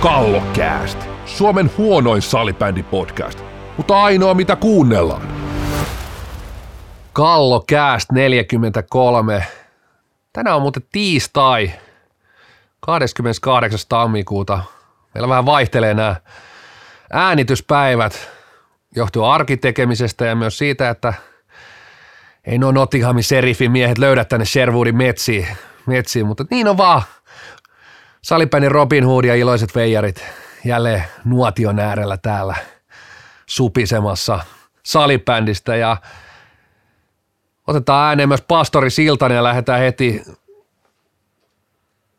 Kallokääst, Suomen huonoin salibändipodcast, mutta ainoa mitä kuunnellaan. Kallokääst 43. Tänään on muuten tiistai, 28. tammikuuta. Meillä vähän vaihtelee nämä äänityspäivät. Johtuu arkitekemisestä ja myös siitä, että ei nuo Nottinghamin serifin miehet löydä tänne Sherwoodin metsiin, metsiin mutta niin on vaan. Salipäni Robin Hood ja iloiset veijarit jälleen nuotion äärellä täällä supisemassa salibändistä ja otetaan ääneen myös Pastori Siltanen ja lähdetään heti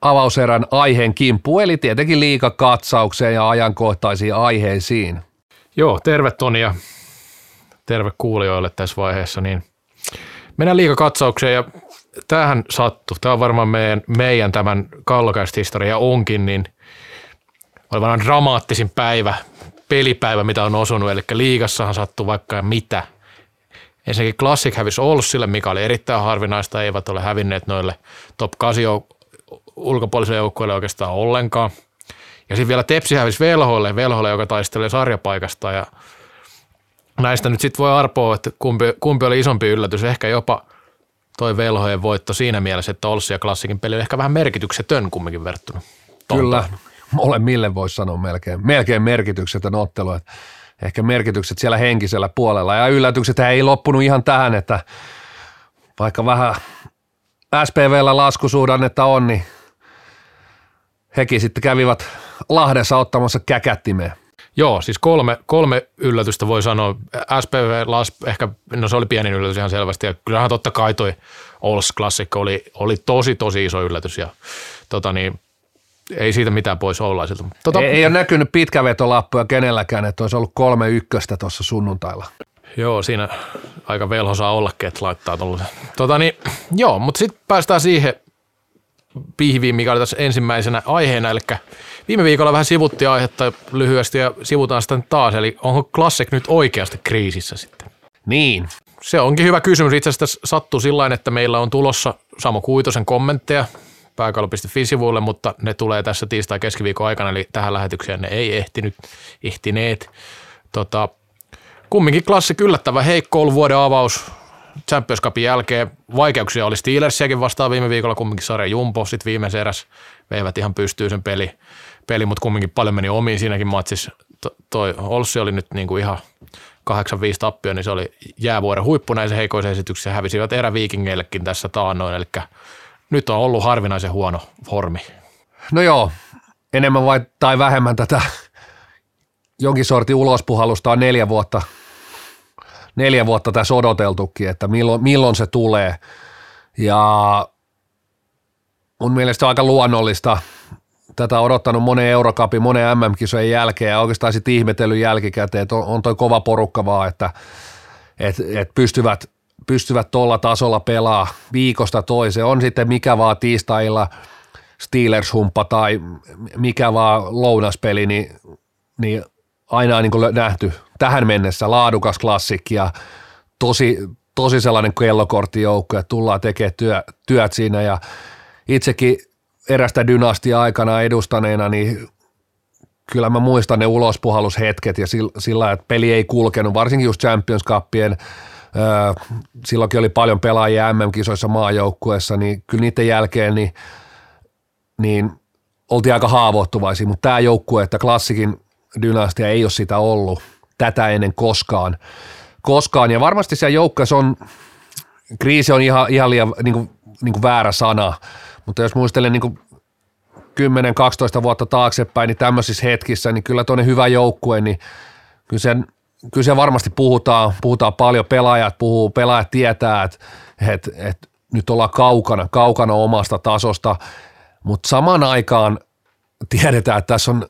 avauserän aiheen kimppuun, eli tietenkin liikakatsaukseen ja ajankohtaisiin aiheisiin. Joo, terve Toni ja terve kuulijoille tässä vaiheessa. Niin mennään liikakatsaukseen ja tähän sattu. Tämä on varmaan meidän, meidän tämän kallokäistä onkin, niin oli varmaan dramaattisin päivä, pelipäivä, mitä on osunut. Eli liigassahan sattuu vaikka mitä. Ensinnäkin Classic hävisi Olssille, mikä oli erittäin harvinaista. Eivät ole hävinneet noille top 8 ulkopuolisille joukkueille oikeastaan ollenkaan. Ja sitten vielä Tepsi hävisi Velhoille, Velhoille, joka taistelee sarjapaikasta. Ja näistä nyt sitten voi arpoa, että kumpi, kumpi oli isompi yllätys. Ehkä jopa toi velhojen voitto siinä mielessä, että Olssi ja Klassikin peli on ehkä vähän merkityksetön kumminkin verrattuna. Kyllä, molemmille voisi sanoa melkein, melkein merkityksetön ottelu. Että ehkä merkitykset siellä henkisellä puolella. Ja yllätykset ei loppunut ihan tähän, että vaikka vähän SPVllä laskusuhdannetta on, niin hekin sitten kävivät Lahdessa ottamassa käkättimeen. Joo, siis kolme, kolme yllätystä voi sanoa. SPV Las, ehkä, no se oli pieni yllätys ihan selvästi. Ja kyllähän totta kai toi Ols Classic oli, oli tosi, tosi iso yllätys. Ja tota niin, ei siitä mitään pois Oulaisilta. Tota, ei, ei ole näkynyt pitkävetolappuja kenelläkään, että olisi ollut kolme ykköstä tuossa sunnuntailla. Joo, siinä aika velhosaa ollakin, että laittaa tuollaisen. Tota niin, joo, mutta sitten päästään siihen pihviin, mikä oli tässä ensimmäisenä aiheena, eli viime viikolla vähän sivuttiin aihetta lyhyesti ja sivutaan sitä taas, eli onko Classic nyt oikeasti kriisissä sitten? Niin. Se onkin hyvä kysymys. Itse asiassa sattuu sillä että meillä on tulossa Samo Kuitosen kommentteja pääkallo.fi-sivuille, mutta ne tulee tässä tiistai keskiviikon aikana, eli tähän lähetykseen ne ei ehtinyt, ehtineet. Tota, kumminkin klassi yllättävä heikko ollut vuoden avaus Champions Cupin jälkeen. Vaikeuksia oli Steelersiäkin vastaan viime viikolla, kumminkin sarja Jumbo, sitten viimeisen eräs veivät ihan pystyy sen peli, peli mutta kumminkin paljon meni omiin siinäkin matsissa. To, toi Olssi oli nyt niin kuin ihan 8-5 tappio, niin se oli jäävuoren huippu näissä heikoissa esityksissä. Hävisivät eräviikingeillekin tässä taannoin, eli nyt on ollut harvinaisen huono formi. No joo, enemmän vai, tai vähemmän tätä jonkin sortin ulospuhallusta on neljä vuotta, neljä vuotta tässä odoteltukin, että milloin, milloin se tulee. Ja mun mielestä on aika luonnollista, tätä odottanut monen Eurocupin, monen MM-kisojen jälkeen ja oikeastaan sitten ihmetellyt jälkikäteen, että on, on toi kova porukka vaan, että et, et pystyvät pystyvät tuolla tasolla pelaa viikosta toiseen. On sitten mikä vaan tiistailla Steelers-humppa tai mikä vaan lounaspeli, niin, niin aina on niin nähty tähän mennessä laadukas klassikki ja tosi, tosi sellainen kellokorttijoukko, että tullaan tekemään työ, työt siinä ja itsekin erästä dynastia aikana edustaneena, niin kyllä mä muistan ne ulospuhallushetket ja sillä, että peli ei kulkenut, varsinkin just Champions Cupien silloinkin oli paljon pelaajia MM-kisoissa maajoukkueessa, niin kyllä niiden jälkeen niin, niin oltiin aika haavoittuvaisia, mutta tämä joukkue, että klassikin dynastia ei ole sitä ollut tätä ennen koskaan. koskaan. Ja varmasti siellä joukkueessa on, kriisi on ihan, ihan liian niin kuin, niin kuin väärä sana, mutta jos muistelen niin 10-12 vuotta taaksepäin, niin tämmöisissä hetkissä, niin kyllä tuonne hyvä joukkue, niin kyllä sen kyllä se varmasti puhutaan, puhutaan paljon, pelaajat puhuu, pelaajat tietää, että, että, että nyt ollaan kaukana, kaukana omasta tasosta, mutta samaan aikaan tiedetään, että tässä on,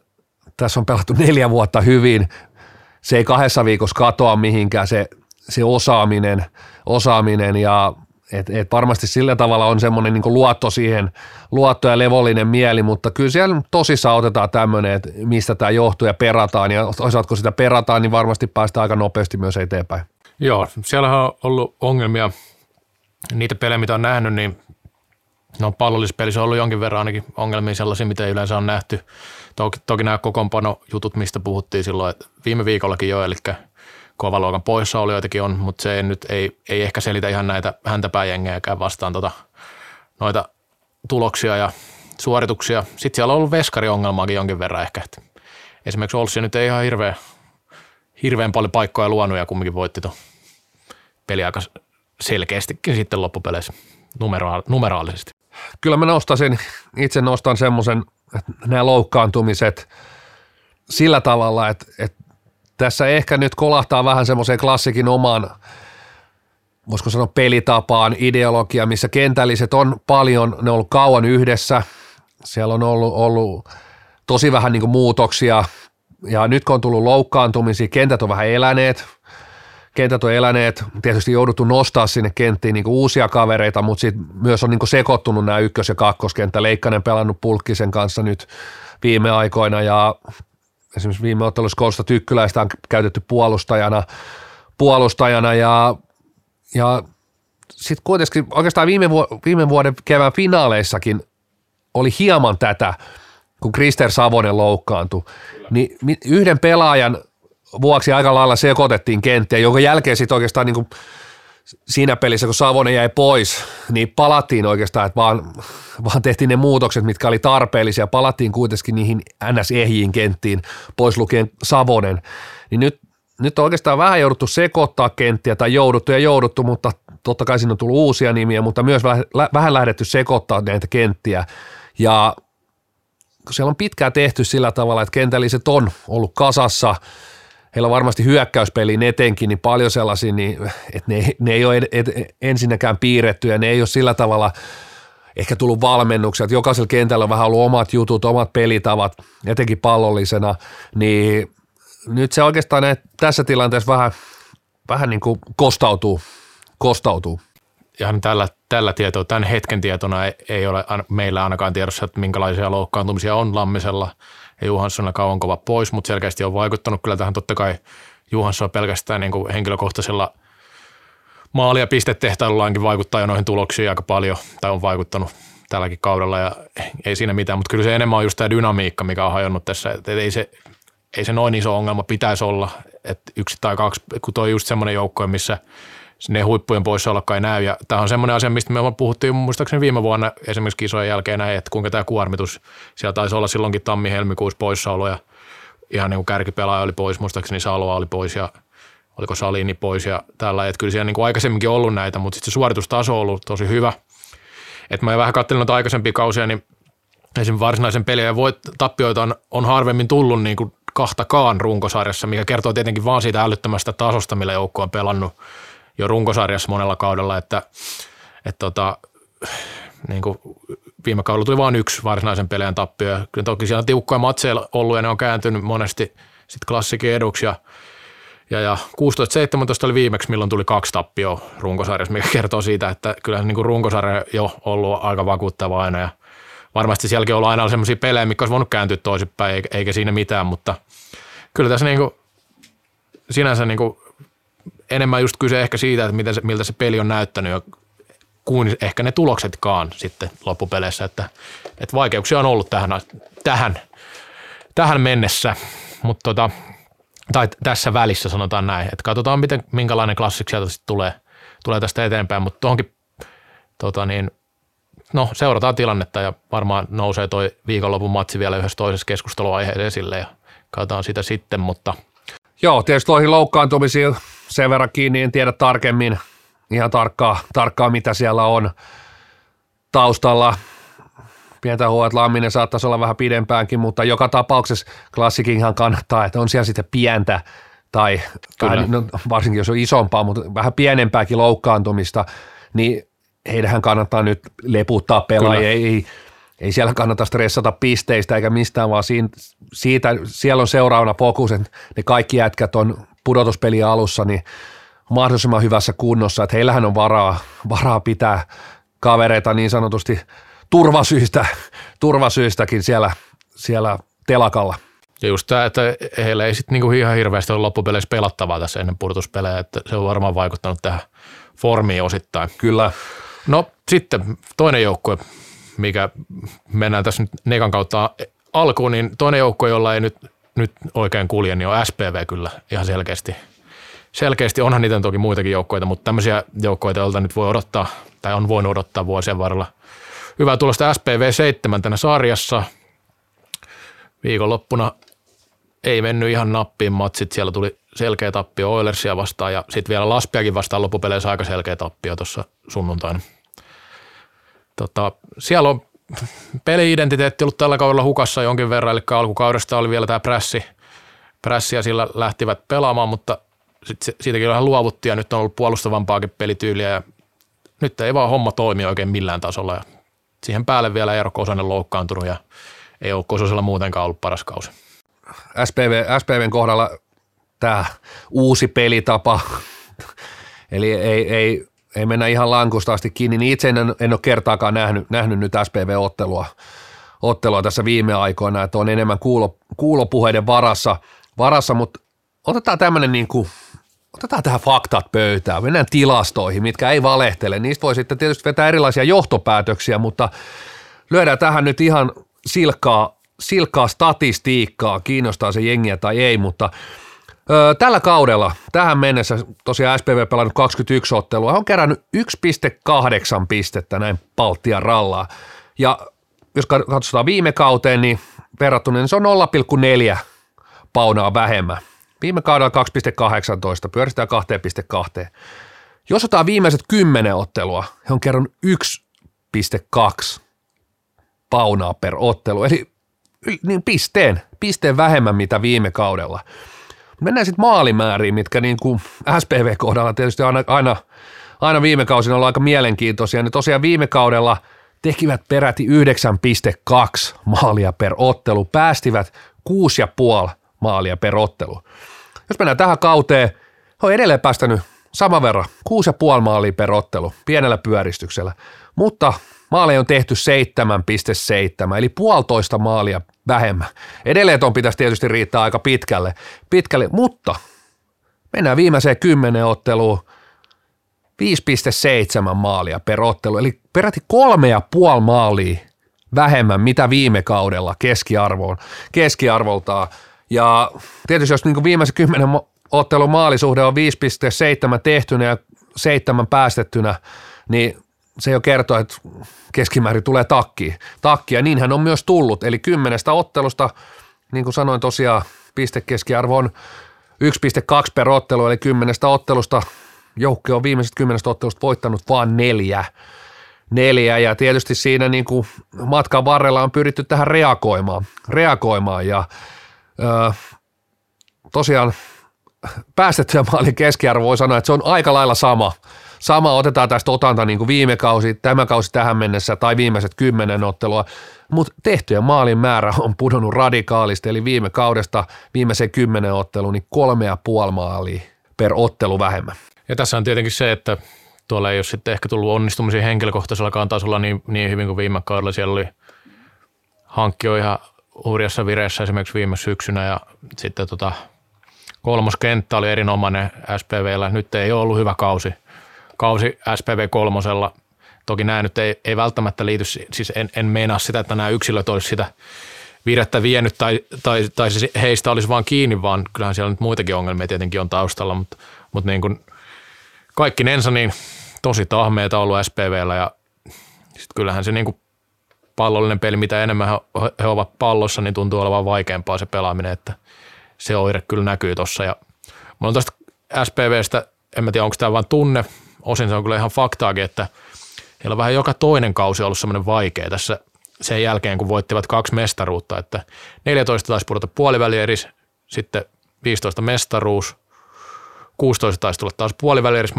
tässä on pelattu neljä vuotta hyvin, se ei kahdessa viikossa katoa mihinkään se, se osaaminen, osaaminen ja et, et varmasti sillä tavalla on semmoinen niin luotto siihen, luotto ja levollinen mieli, mutta kyllä siellä tosissaan otetaan tämmöinen, että mistä tämä johtuu ja perataan ja toisaalta kun sitä perataan, niin varmasti päästään aika nopeasti myös eteenpäin. Joo, siellä on ollut ongelmia, niitä pelejä mitä on nähnyt, niin No pallollisessa pelissä on ollut jonkin verran ainakin ongelmia sellaisia, mitä ei yleensä on nähty. Toki, toki nämä kokoonpanojutut, mistä puhuttiin silloin viime viikollakin jo, eli kovaluokan poissaolijoitakin on, mutta se ei nyt ei, ei ehkä selitä ihan näitä häntäpääjengejäkään vastaan tota, noita tuloksia ja suorituksia. Sitten siellä on ollut veskariongelmaakin jonkin verran ehkä. Että esimerkiksi Olssi nyt ei ihan hirveän, hirveän paljon paikkoja luonut ja kumminkin voitti tuon peli aika selkeästikin sitten loppupeleissä numera- numeraalisesti. Kyllä mä nostaisin, itse nostan semmoisen, nämä loukkaantumiset sillä tavalla, että, että tässä ehkä nyt kolahtaa vähän semmoiseen klassikin omaan, voisiko sanoa pelitapaan, ideologia, missä kentälliset on paljon, ne on ollut kauan yhdessä, siellä on ollut, ollut tosi vähän niin muutoksia, ja nyt kun on tullut loukkaantumisia, kentät on vähän eläneet, kentät on eläneet, tietysti jouduttu nostaa sinne kenttiin niin uusia kavereita, mutta sitten myös on niin sekoittunut nämä ykkös- ja kakkoskenttä. Leikkanen pelannut Pulkkisen kanssa nyt viime aikoina ja esimerkiksi viime ottelussa Kosta Tykkyläistä on käytetty puolustajana, puolustajana ja, ja sitten kuitenkin oikeastaan viime, vu- viime vuoden kevään finaaleissakin oli hieman tätä, kun Krister Savonen loukkaantui, niin yhden pelaajan vuoksi aika lailla sekoitettiin kenttiä, jonka jälkeen sitten oikeastaan niin kuin siinä pelissä, kun Savonen jäi pois, niin palattiin oikeastaan, että vaan, vaan tehtiin ne muutokset, mitkä oli tarpeellisia. Palattiin kuitenkin niihin NS-ehjiin kenttiin, pois lukien Savonen. Niin nyt, nyt on oikeastaan vähän jouduttu sekoittaa kenttiä, tai jouduttu ja jouduttu, mutta totta kai siinä on tullut uusia nimiä, mutta myös vähän, vähän lähdetty sekoittaa näitä kenttiä. Ja siellä on pitkään tehty sillä tavalla, että kentälliset on ollut kasassa – heillä on varmasti hyökkäyspeliin etenkin niin paljon sellaisia, niin, että ne, ne ei ole ed, ed, ensinnäkään piirretty ja ne ei ole sillä tavalla ehkä tullut valmennuksia, että jokaisella kentällä on vähän ollut omat jutut, omat pelitavat, etenkin pallollisena, niin nyt se oikeastaan näet, tässä tilanteessa vähän, vähän niin kuin kostautuu, kostautuu. Ihan tällä, tällä tietoa, tämän hetken tietona ei, ei ole meillä ainakaan tiedossa, että minkälaisia loukkaantumisia on Lammisella – ja on kauan kova pois, mutta selkeästi on vaikuttanut kyllä tähän. Totta kai Johansson pelkästään niin kuin henkilökohtaisella maali- ja pistetehtäilylläänkin vaikuttaa jo noihin tuloksiin aika paljon, tai on vaikuttanut tälläkin kaudella ja ei siinä mitään, mutta kyllä se enemmän on just tämä dynamiikka, mikä on hajonnut tässä, että ei se, ei se noin iso ongelma pitäisi olla, että yksi tai kaksi, kun toi just semmoinen joukko, missä – ne huippujen poissaolokkaan ei näy. Ja tämä on semmoinen asia, mistä me puhuttiin muistaakseni viime vuonna esimerkiksi kisojen jälkeen näin, että kuinka tämä kuormitus, siellä taisi olla silloinkin tammi-helmikuussa poissaolo ja ihan niin kuin kärkipelaaja oli pois, muistaakseni Saloa oli pois ja oliko Salini pois ja tällä, että kyllä siellä niin kuin aikaisemminkin ollut näitä, mutta sitten se suoritustaso on ollut tosi hyvä. Että mä vähän katselin noita aikaisempia kausia, niin esimerkiksi varsinaisen pelin ja voit, tappioita on, on harvemmin tullut niin kuin kahtakaan runkosarjassa, mikä kertoo tietenkin vaan siitä älyttömästä tasosta, millä joukko on pelannut jo runkosarjassa monella kaudella, että, että tota, niin kuin viime kaudella tuli vain yksi varsinaisen pelejän tappio. Kyllä toki siellä on tiukkoja matseja ollut ja ne on kääntynyt monesti sitten klassikin eduksi ja ja, ja 16-17 oli viimeksi, milloin tuli kaksi tappioa runkosarjassa, mikä kertoo siitä, että kyllä niin kuin runkosarja jo ollut aika vakuuttava aina. Ja varmasti sielläkin on ollut aina sellaisia pelejä, mikä olisi voinut kääntyä toisinpäin, eikä siinä mitään, mutta kyllä tässä niin kuin, sinänsä niin kuin enemmän just kyse ehkä siitä, että miten se, miltä se peli on näyttänyt kuin ehkä ne tuloksetkaan sitten loppupeleissä, että, että vaikeuksia on ollut tähän, tähän, tähän mennessä, mutta tota, tai tässä välissä sanotaan näin, että katsotaan miten, minkälainen klassik sieltä sitten tulee, tulee tästä eteenpäin, mutta tuohonkin tota niin, no, seurataan tilannetta ja varmaan nousee toi viikonlopun matsi vielä yhdessä toisessa keskusteluaiheessa esille ja katsotaan sitä sitten, mutta – Joo, tietysti tuohon loukkaantumisiin sen verran kiinni, en tiedä tarkemmin ihan tarkkaa, tarkkaa mitä siellä on taustalla. Pientä huoa, että Lamminen saattaisi olla vähän pidempäänkin, mutta joka tapauksessa klassikinhan kannattaa, että on siellä sitten pientä tai vähän, no, varsinkin jos on isompaa, mutta vähän pienempääkin loukkaantumista, niin heidähän kannattaa nyt leputtaa pelaajia. Ei, ei siellä kannata stressata pisteistä eikä mistään, vaan siitä, siellä on seuraavana fokus, että ne kaikki jätkät on pudotuspeli alussa, niin mahdollisimman hyvässä kunnossa, että heillähän on varaa, varaa pitää kavereita niin sanotusti turvasyistä, turvasyistäkin siellä, siellä telakalla. Ja just tämä, että heillä ei sitten niinku ihan hirveästi ole loppupeleissä pelattavaa tässä ennen pudotuspelejä, että se on varmaan vaikuttanut tähän formiin osittain. Kyllä. No sitten toinen joukkue, mikä mennään tässä nyt Nekan kautta alkuun, niin toinen joukko, jolla ei nyt, nyt oikein kulje, niin on SPV kyllä ihan selkeästi. Selkeästi onhan niitä toki muitakin joukkoita, mutta tämmöisiä joukkoita, joilta nyt voi odottaa, tai on voinut odottaa vuosien varrella hyvää tulosta SPV 7 tänä sarjassa. Viikonloppuna ei mennyt ihan nappiin matsit, siellä tuli selkeä tappio Oilersia vastaan ja sitten vielä Laspiakin vastaan loppupeleissä aika selkeä tappio tuossa sunnuntaina. Tota, siellä on peli-identiteetti ollut tällä kaudella hukassa jonkin verran, eli alkukaudesta oli vielä tämä prässi, prässi ja sillä lähtivät pelaamaan, mutta sit siitäkin vähän luovuttiin ja nyt on ollut puolustavampaakin pelityyliä ja nyt ei vaan homma toimi oikein millään tasolla ja siihen päälle vielä Eero Kosonen loukkaantunut ja ei ole Kososella muutenkaan ollut paras kausi. SPV, SPVn kohdalla tämä uusi pelitapa, eli ei, ei, ei mennä ihan lankusta asti kiinni, niin itse en, en ole kertaakaan nähnyt, nähnyt nyt SPV-ottelua ottelua tässä viime aikoina, että on enemmän kuulo, kuulopuheiden varassa, varassa mutta otetaan tämmöinen niin kuin, otetaan tähän faktat pöytään, mennään tilastoihin, mitkä ei valehtele, niistä voi sitten tietysti vetää erilaisia johtopäätöksiä, mutta lyödään tähän nyt ihan silkkaa, silkkaa statistiikkaa, kiinnostaa se jengiä tai ei, mutta tällä kaudella tähän mennessä tosiaan SPV pelannut 21 ottelua, on kerännyt 1,8 pistettä näin Baltia rallaa. Ja jos katsotaan viime kauteen, niin verrattuna niin se on 0,4 paunaa vähemmän. Viime kaudella 2,18, pyöristää 2,2. Jos otetaan viimeiset 10 ottelua, he on kerran 1,2 paunaa per ottelu, eli niin pisteen, pisteen vähemmän mitä viime kaudella. Mennään sitten maalimääriin, mitkä niin kuin SPV-kohdalla tietysti aina, aina, aina viime kausina on aika mielenkiintoisia. Ne tosiaan viime kaudella tekivät peräti 9,2 maalia per ottelu, päästivät 6,5 maalia per ottelu. Jos mennään tähän kauteen, he on edelleen päästänyt saman verran, 6,5 maalia per ottelu, pienellä pyöristyksellä, mutta maaleja on tehty 7,7, eli puolitoista maalia vähemmän. Edelleen tuon pitäisi tietysti riittää aika pitkälle, pitkälle mutta mennään viimeiseen kymmenen otteluun, 5,7 maalia per ottelu, eli peräti kolme ja puoli maalia vähemmän, mitä viime kaudella keskiarvoon, keskiarvoltaan. Ja tietysti jos niin viimeisen kymmenen ottelun maalisuhde on 5,7 tehtynä ja seitsemän päästettynä, niin se jo kertoo, että keskimäärin tulee takki. takki ja niinhän on myös tullut. Eli kymmenestä ottelusta, niin kuin sanoin tosiaan, pistekeskiarvo on 1,2 per ottelu, eli kymmenestä ottelusta joukko on viimeisestä kymmenestä ottelusta voittanut vain neljä. Neljä ja tietysti siinä niin kuin matkan varrella on pyritty tähän reagoimaan, reagoimaan ja ö, tosiaan päästettyä maalin keskiarvo voi sanoa, että se on aika lailla sama – sama otetaan tästä otanta niin kuin viime kausi, tämä kausi tähän mennessä tai viimeiset kymmenen ottelua, mutta tehtyjen maalin määrä on pudonnut radikaalisti, eli viime kaudesta viimeiseen kymmenen otteluun niin kolme ja puoli maalia per ottelu vähemmän. Ja tässä on tietenkin se, että tuolla ei ole sitten ehkä tullut onnistumisia henkilökohtaisellakaan tasolla niin, niin hyvin kuin viime kaudella. Siellä oli hankkio ihan hurjassa vireessä esimerkiksi viime syksynä ja sitten tota, kolmoskenttä oli erinomainen SPVllä. Nyt ei ole ollut hyvä kausi kausi SPV kolmosella. Toki nämä nyt ei, ei välttämättä liity, siis en, en meinaa sitä, että nämä yksilöt olisi sitä virettä vienyt tai, tai, tai siis heistä olisi vaan kiinni, vaan kyllähän siellä nyt muitakin ongelmia tietenkin on taustalla, mutta, mutta niin kuin kaikki nensa niin tosi tahmeita ollut SPVllä ja sitten kyllähän se niin kuin pallollinen peli, mitä enemmän he, he ovat pallossa, niin tuntuu olevan vaikeampaa se pelaaminen, että se oire kyllä näkyy tuossa ja mulla on tästä SPVstä, en mä tiedä onko tämä vain tunne, osin se on kyllä ihan faktaakin, että heillä on vähän joka toinen kausi ollut semmoinen vaikea tässä sen jälkeen, kun voittivat kaksi mestaruutta, että 14 taisi pudota puolivälieris, sitten 15 mestaruus, 16 taisi tulla taas puolivälieris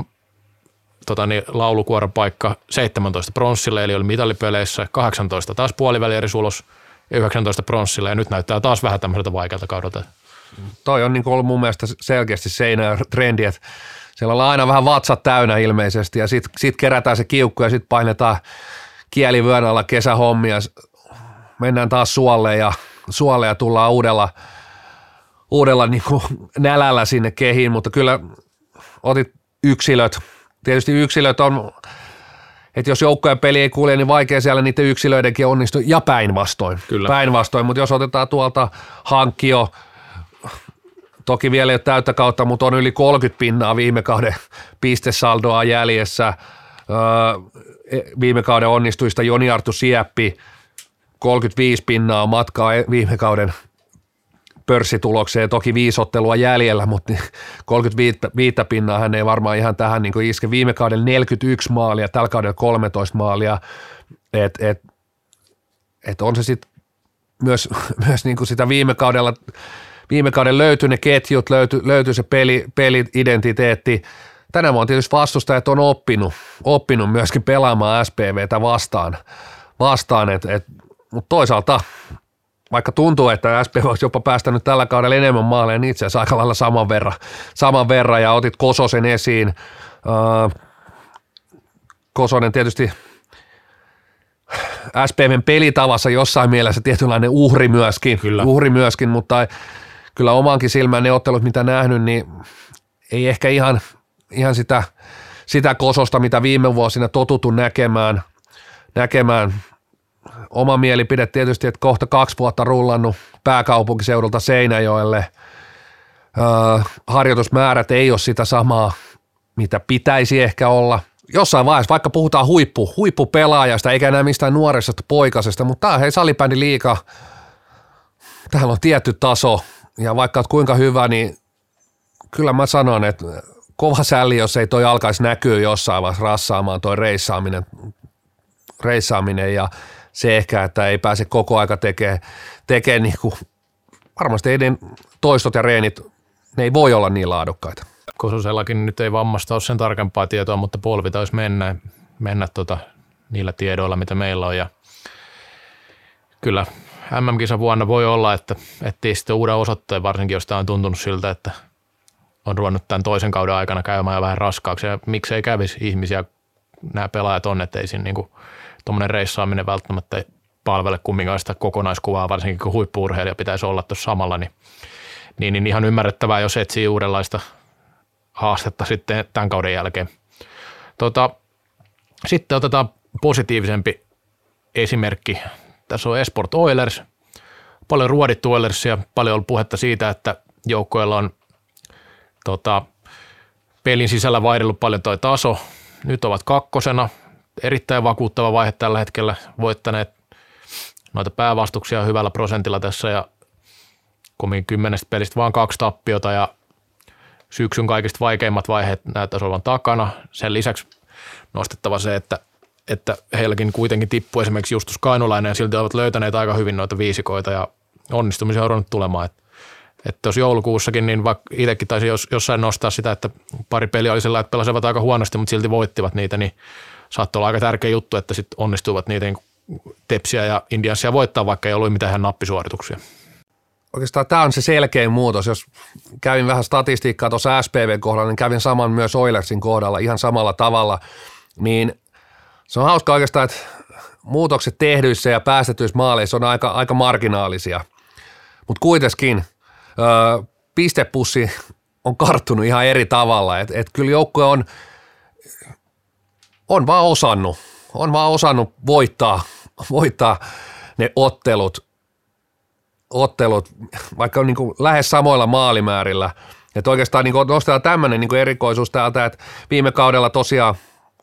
tota niin, laulukuoron paikka, 17 pronssille, eli oli mitallipeleissä, 18 taas puolivälieris ulos ja 19 pronssille, ja nyt näyttää taas vähän tämmöiseltä vaikealta kaudelta. Toi on niin ollut mun mielestä selkeästi seinä trendi, että siellä ollaan aina vähän vatsat täynnä ilmeisesti ja sitten sit kerätään se kiukku ja sitten painetaan kielivyön alla kesähommia. Mennään taas suolle ja, suolle ja tullaan uudella, uudella niin kuin nälällä sinne kehiin, mutta kyllä otit yksilöt. Tietysti yksilöt on että jos joukkojen peli ei kulje, niin vaikea siellä niiden yksilöidenkin onnistua, ja päinvastoin. Kyllä. Päinvastoin, mutta jos otetaan tuolta hankkio, toki vielä ei ole täyttä kautta, mutta on yli 30 pinnaa viime kauden pistesaldoa jäljessä. Öö, viime kauden onnistuista Joni Artu Sieppi, 35 pinnaa matkaa e- viime kauden pörssitulokseen, toki viisottelua jäljellä, mutta 35 pinnaa hän ei varmaan ihan tähän niin iske. Viime kauden 41 maalia, tällä kaudella 13 maalia, että et, et on se sitten myös, myös niin kuin sitä viime kaudella, viime kauden löytyi ne ketjut, löytyi, löytyi se peli, peli-identiteetti. Tänä vuonna tietysti vastustajat on oppinut, oppinut myöskin pelaamaan SPVtä vastaan, vastaan et, et, mutta toisaalta vaikka tuntuu, että SP olisi jopa päästänyt tällä kaudella enemmän maaleja, niin itse asiassa aika lailla saman verran, saman verran ja otit Kososen esiin. Kosonen tietysti SPVn pelitavassa jossain mielessä tietynlainen uhri myöskin, kyllä. uhri myöskin mutta kyllä omankin silmään ne ottelut, mitä nähnyt, niin ei ehkä ihan, ihan sitä, sitä kososta, mitä viime vuosina totuttu näkemään, näkemään oma mielipide tietysti, että kohta kaksi vuotta rullannut pääkaupunkiseudulta Seinäjoelle. Öö, harjoitusmäärät ei ole sitä samaa, mitä pitäisi ehkä olla. Jossain vaiheessa, vaikka puhutaan huippu, huippupelaajasta, eikä enää mistään nuorisesta poikasesta, mutta tämä hei salibändi liika, täällä on tietty taso, ja vaikka olet kuinka hyvä, niin kyllä mä sanon, että kova sälli, jos ei toi alkaisi näkyä jossain vaiheessa rassaamaan toi reissaaminen, reissaaminen ja se ehkä, että ei pääse koko aika tekemään, tekee niin kuin, varmasti ei toistot ja reenit, ne ei voi olla niin laadukkaita. Kososellakin nyt ei vammasta ole sen tarkempaa tietoa, mutta polvi taisi mennä, mennä tota, niillä tiedoilla, mitä meillä on. Ja kyllä MM-kisa vuonna voi olla, että etsii sitten uuden osoitteen, varsinkin jos tämä on tuntunut siltä, että on ruvennut tämän toisen kauden aikana käymään vähän raskaaksi. Ja miksei kävisi ihmisiä, nämä pelaajat on, että ei siinä niin tuommoinen reissaaminen välttämättä palvele kumminkaan sitä kokonaiskuvaa, varsinkin kun huippuurheilija pitäisi olla tuossa samalla, niin, niin, niin ihan ymmärrettävää, jos etsii uudenlaista haastetta sitten tämän kauden jälkeen. Tota, sitten otetaan positiivisempi esimerkki. Tässä on Esport Oilers. Paljon ruodittu Oilersia, paljon ollut puhetta siitä, että joukkoilla on tota, pelin sisällä vaihdellut paljon toi taso. Nyt ovat kakkosena, erittäin vakuuttava vaihe tällä hetkellä, voittaneet noita päävastuksia hyvällä prosentilla tässä ja komin kymmenestä pelistä vaan kaksi tappiota ja syksyn kaikista vaikeimmat vaiheet näyttäisi olevan takana. Sen lisäksi nostettava se, että, että heilläkin kuitenkin tippui esimerkiksi Justus Kainulainen ja silti ovat löytäneet aika hyvin noita viisikoita ja onnistumisia on ruvennut tulemaan. Että että tuossa joulukuussakin, niin vaikka itsekin taisi jos, jossain nostaa sitä, että pari peliä oli sillä, että pelasivat aika huonosti, mutta silti voittivat niitä, niin saattoi olla aika tärkeä juttu, että sitten onnistuivat niiden tepsiä ja indiansia voittaa, vaikka ei ollut mitään nappisuorituksia. Oikeastaan tämä on se selkein muutos. Jos kävin vähän statistiikkaa tuossa SPV kohdalla, niin kävin saman myös Oilersin kohdalla ihan samalla tavalla. Niin se on hauska oikeastaan, että muutokset tehdyissä ja päästetyissä maaleissa on aika, aika marginaalisia. Mutta kuitenkin öö, pistepussi on karttunut ihan eri tavalla. Et, et kyllä joukkue on – on vaan osannut, on vaan osannut voittaa, voittaa ne ottelut, ottelut vaikka on niin kuin lähes samoilla maalimäärillä. Että oikeastaan niin nostetaan tämmöinen niin erikoisuus täältä, että viime kaudella tosiaan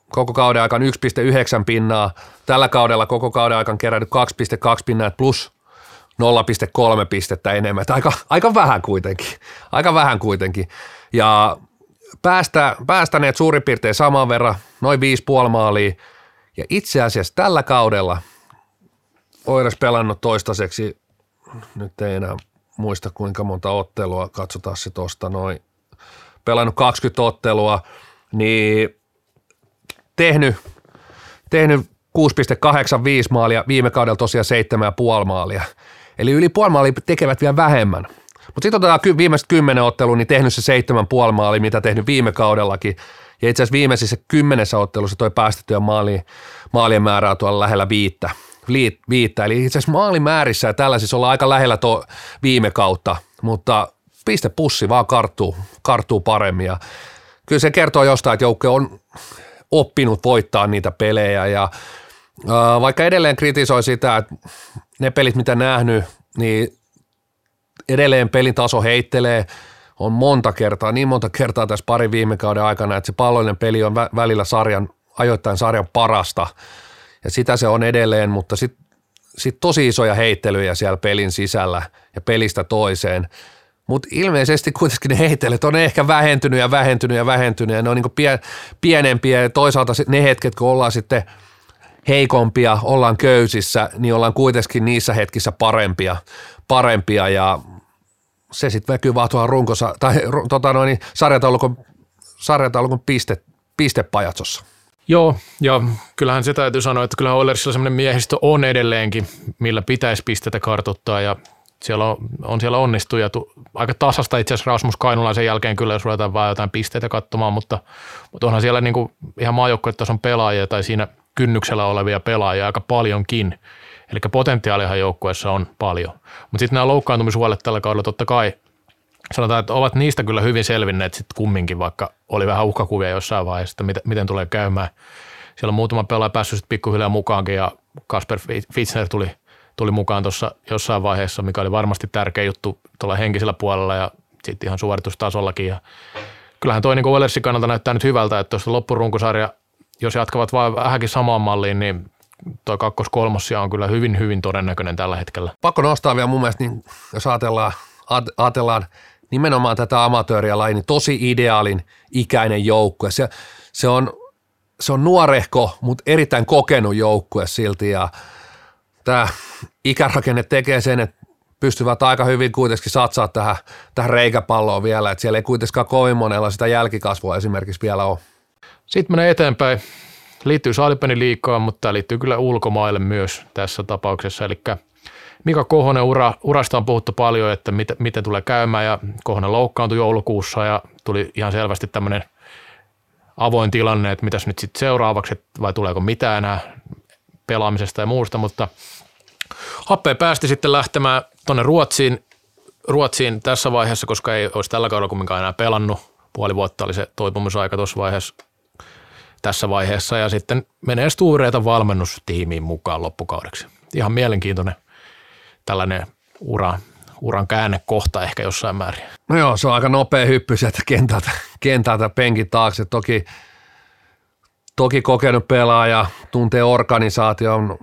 koko kauden aikaan 1,9 pinnaa, tällä kaudella koko kauden aikaan kerännyt 2,2 pinnaa plus 0,3 pistettä enemmän. aika, aika vähän kuitenkin, aika vähän kuitenkin. Ja päästä, päästäneet suurin piirtein saman verran, noin viisi puoli maalia. Ja itse asiassa tällä kaudella Oires pelannut toistaiseksi, nyt ei enää muista kuinka monta ottelua, katsotaan se tuosta noin, pelannut 20 ottelua, niin tehnyt, tehnyt 6,85 maalia, viime kaudella tosiaan 7,5 maalia. Eli yli puoli maalia tekevät vielä vähemmän – mutta sitten otetaan viimeiset kymmenen ottelua, niin tehnyt se seitsemän puoli maali, mitä tehnyt viime kaudellakin. Ja itse asiassa viimeisissä kymmenessä ottelussa toi päästettyä maali, maalien määrää tuolla lähellä viittä. viittä. Eli itse asiassa maalimäärissä ja tällaisissa ollaan aika lähellä tuo viime kautta, mutta pistepussi vaan karttuu, karttuu paremmin. Ja kyllä se kertoo jostain, että joukko on, oppinut voittaa niitä pelejä. Ja vaikka edelleen kritisoi sitä, että ne pelit, mitä nähnyt, niin edelleen pelin taso heittelee, on monta kertaa, niin monta kertaa tässä pari viime kauden aikana, että se pallollinen peli on vä- välillä sarjan, ajoittain sarjan parasta. Ja sitä se on edelleen, mutta sitten sit tosi isoja heittelyjä siellä pelin sisällä ja pelistä toiseen. Mutta ilmeisesti kuitenkin ne heittelyt on ehkä vähentynyt ja vähentynyt ja vähentynyt ja ne on niin pie, pienempiä ja toisaalta ne hetket, kun ollaan sitten heikompia, ollaan köysissä, niin ollaan kuitenkin niissä hetkissä parempia, parempia ja se sitten näkyy vaan tuohon runkossa, tai tota noin, sarjataulukon, sarjataulukon piste, pistepajatsossa. Joo, ja kyllähän se täytyy sanoa, että kyllä Oilersilla sellainen miehistö on edelleenkin, millä pitäisi pistetä kartoittaa ja siellä on, on siellä onnistuja. Aika tasasta itse asiassa Rasmus Kainulaisen jälkeen kyllä, jos ruvetaan vaan jotain pisteitä katsomaan, mutta, mutta onhan siellä niin kuin ihan maajoukkuetason pelaajia tai siinä kynnyksellä olevia pelaajia aika paljonkin. Eli potentiaalihan joukkueessa on paljon. Mutta sitten nämä loukkaantumishuolet tällä kaudella totta kai sanotaan, että ovat niistä kyllä hyvin selvinneet sitten kumminkin, vaikka oli vähän uhkakuvia jossain vaiheessa, että miten, miten tulee käymään. Siellä on muutama pelaaja päässyt sitten pikkuhiljaa mukaankin ja Kasper Fitzner tuli, tuli mukaan tuossa jossain vaiheessa, mikä oli varmasti tärkeä juttu tuolla henkisellä puolella ja sitten ihan suoritustasollakin. Ja kyllähän toi niin Wellersin kannalta näyttää nyt hyvältä, että tuosta loppurunkosarja, jos jatkavat vain vähänkin samaan malliin, niin toi kakkos-kolmossia on kyllä hyvin, hyvin todennäköinen tällä hetkellä. Pakko nostaa vielä mun mielestä, niin jos ajatellaan, ajatellaan nimenomaan tätä amatööriä laji, niin tosi ideaalin ikäinen joukkue. Se, se, on, se on nuorehko, mutta erittäin kokenut joukkue silti ja tämä ikärakenne tekee sen, että pystyvät aika hyvin kuitenkin satsaa tähän, tähän reikäpalloon vielä, että siellä ei kuitenkaan kovin monella sitä jälkikasvua esimerkiksi vielä ole. Sitten menee eteenpäin. Liittyy Saalipeni liikaa, mutta tämä liittyy kyllä ulkomaille myös tässä tapauksessa. Eli Mika Kohonen ura, urasta on puhuttu paljon, että mit, miten tulee käymään ja Kohonen loukkaantui joulukuussa ja tuli ihan selvästi tämmöinen avoin tilanne, että mitäs nyt sitten seuraavaksi, vai tuleeko mitään enää pelaamisesta ja muusta, mutta Happe päästi sitten lähtemään tuonne Ruotsiin, Ruotsiin tässä vaiheessa, koska ei olisi tällä kaudella kumminkaan enää pelannut. Puoli vuotta oli se toipumisaika tuossa vaiheessa, tässä vaiheessa ja sitten menee Stuureita valmennustiimiin mukaan loppukaudeksi. Ihan mielenkiintoinen tällainen ura, uran käännekohta ehkä jossain määrin. No joo, se on aika nopea hyppy sieltä kentältä, kentältä penkin taakse. Toki, toki kokenut pelaaja, tuntee organisaation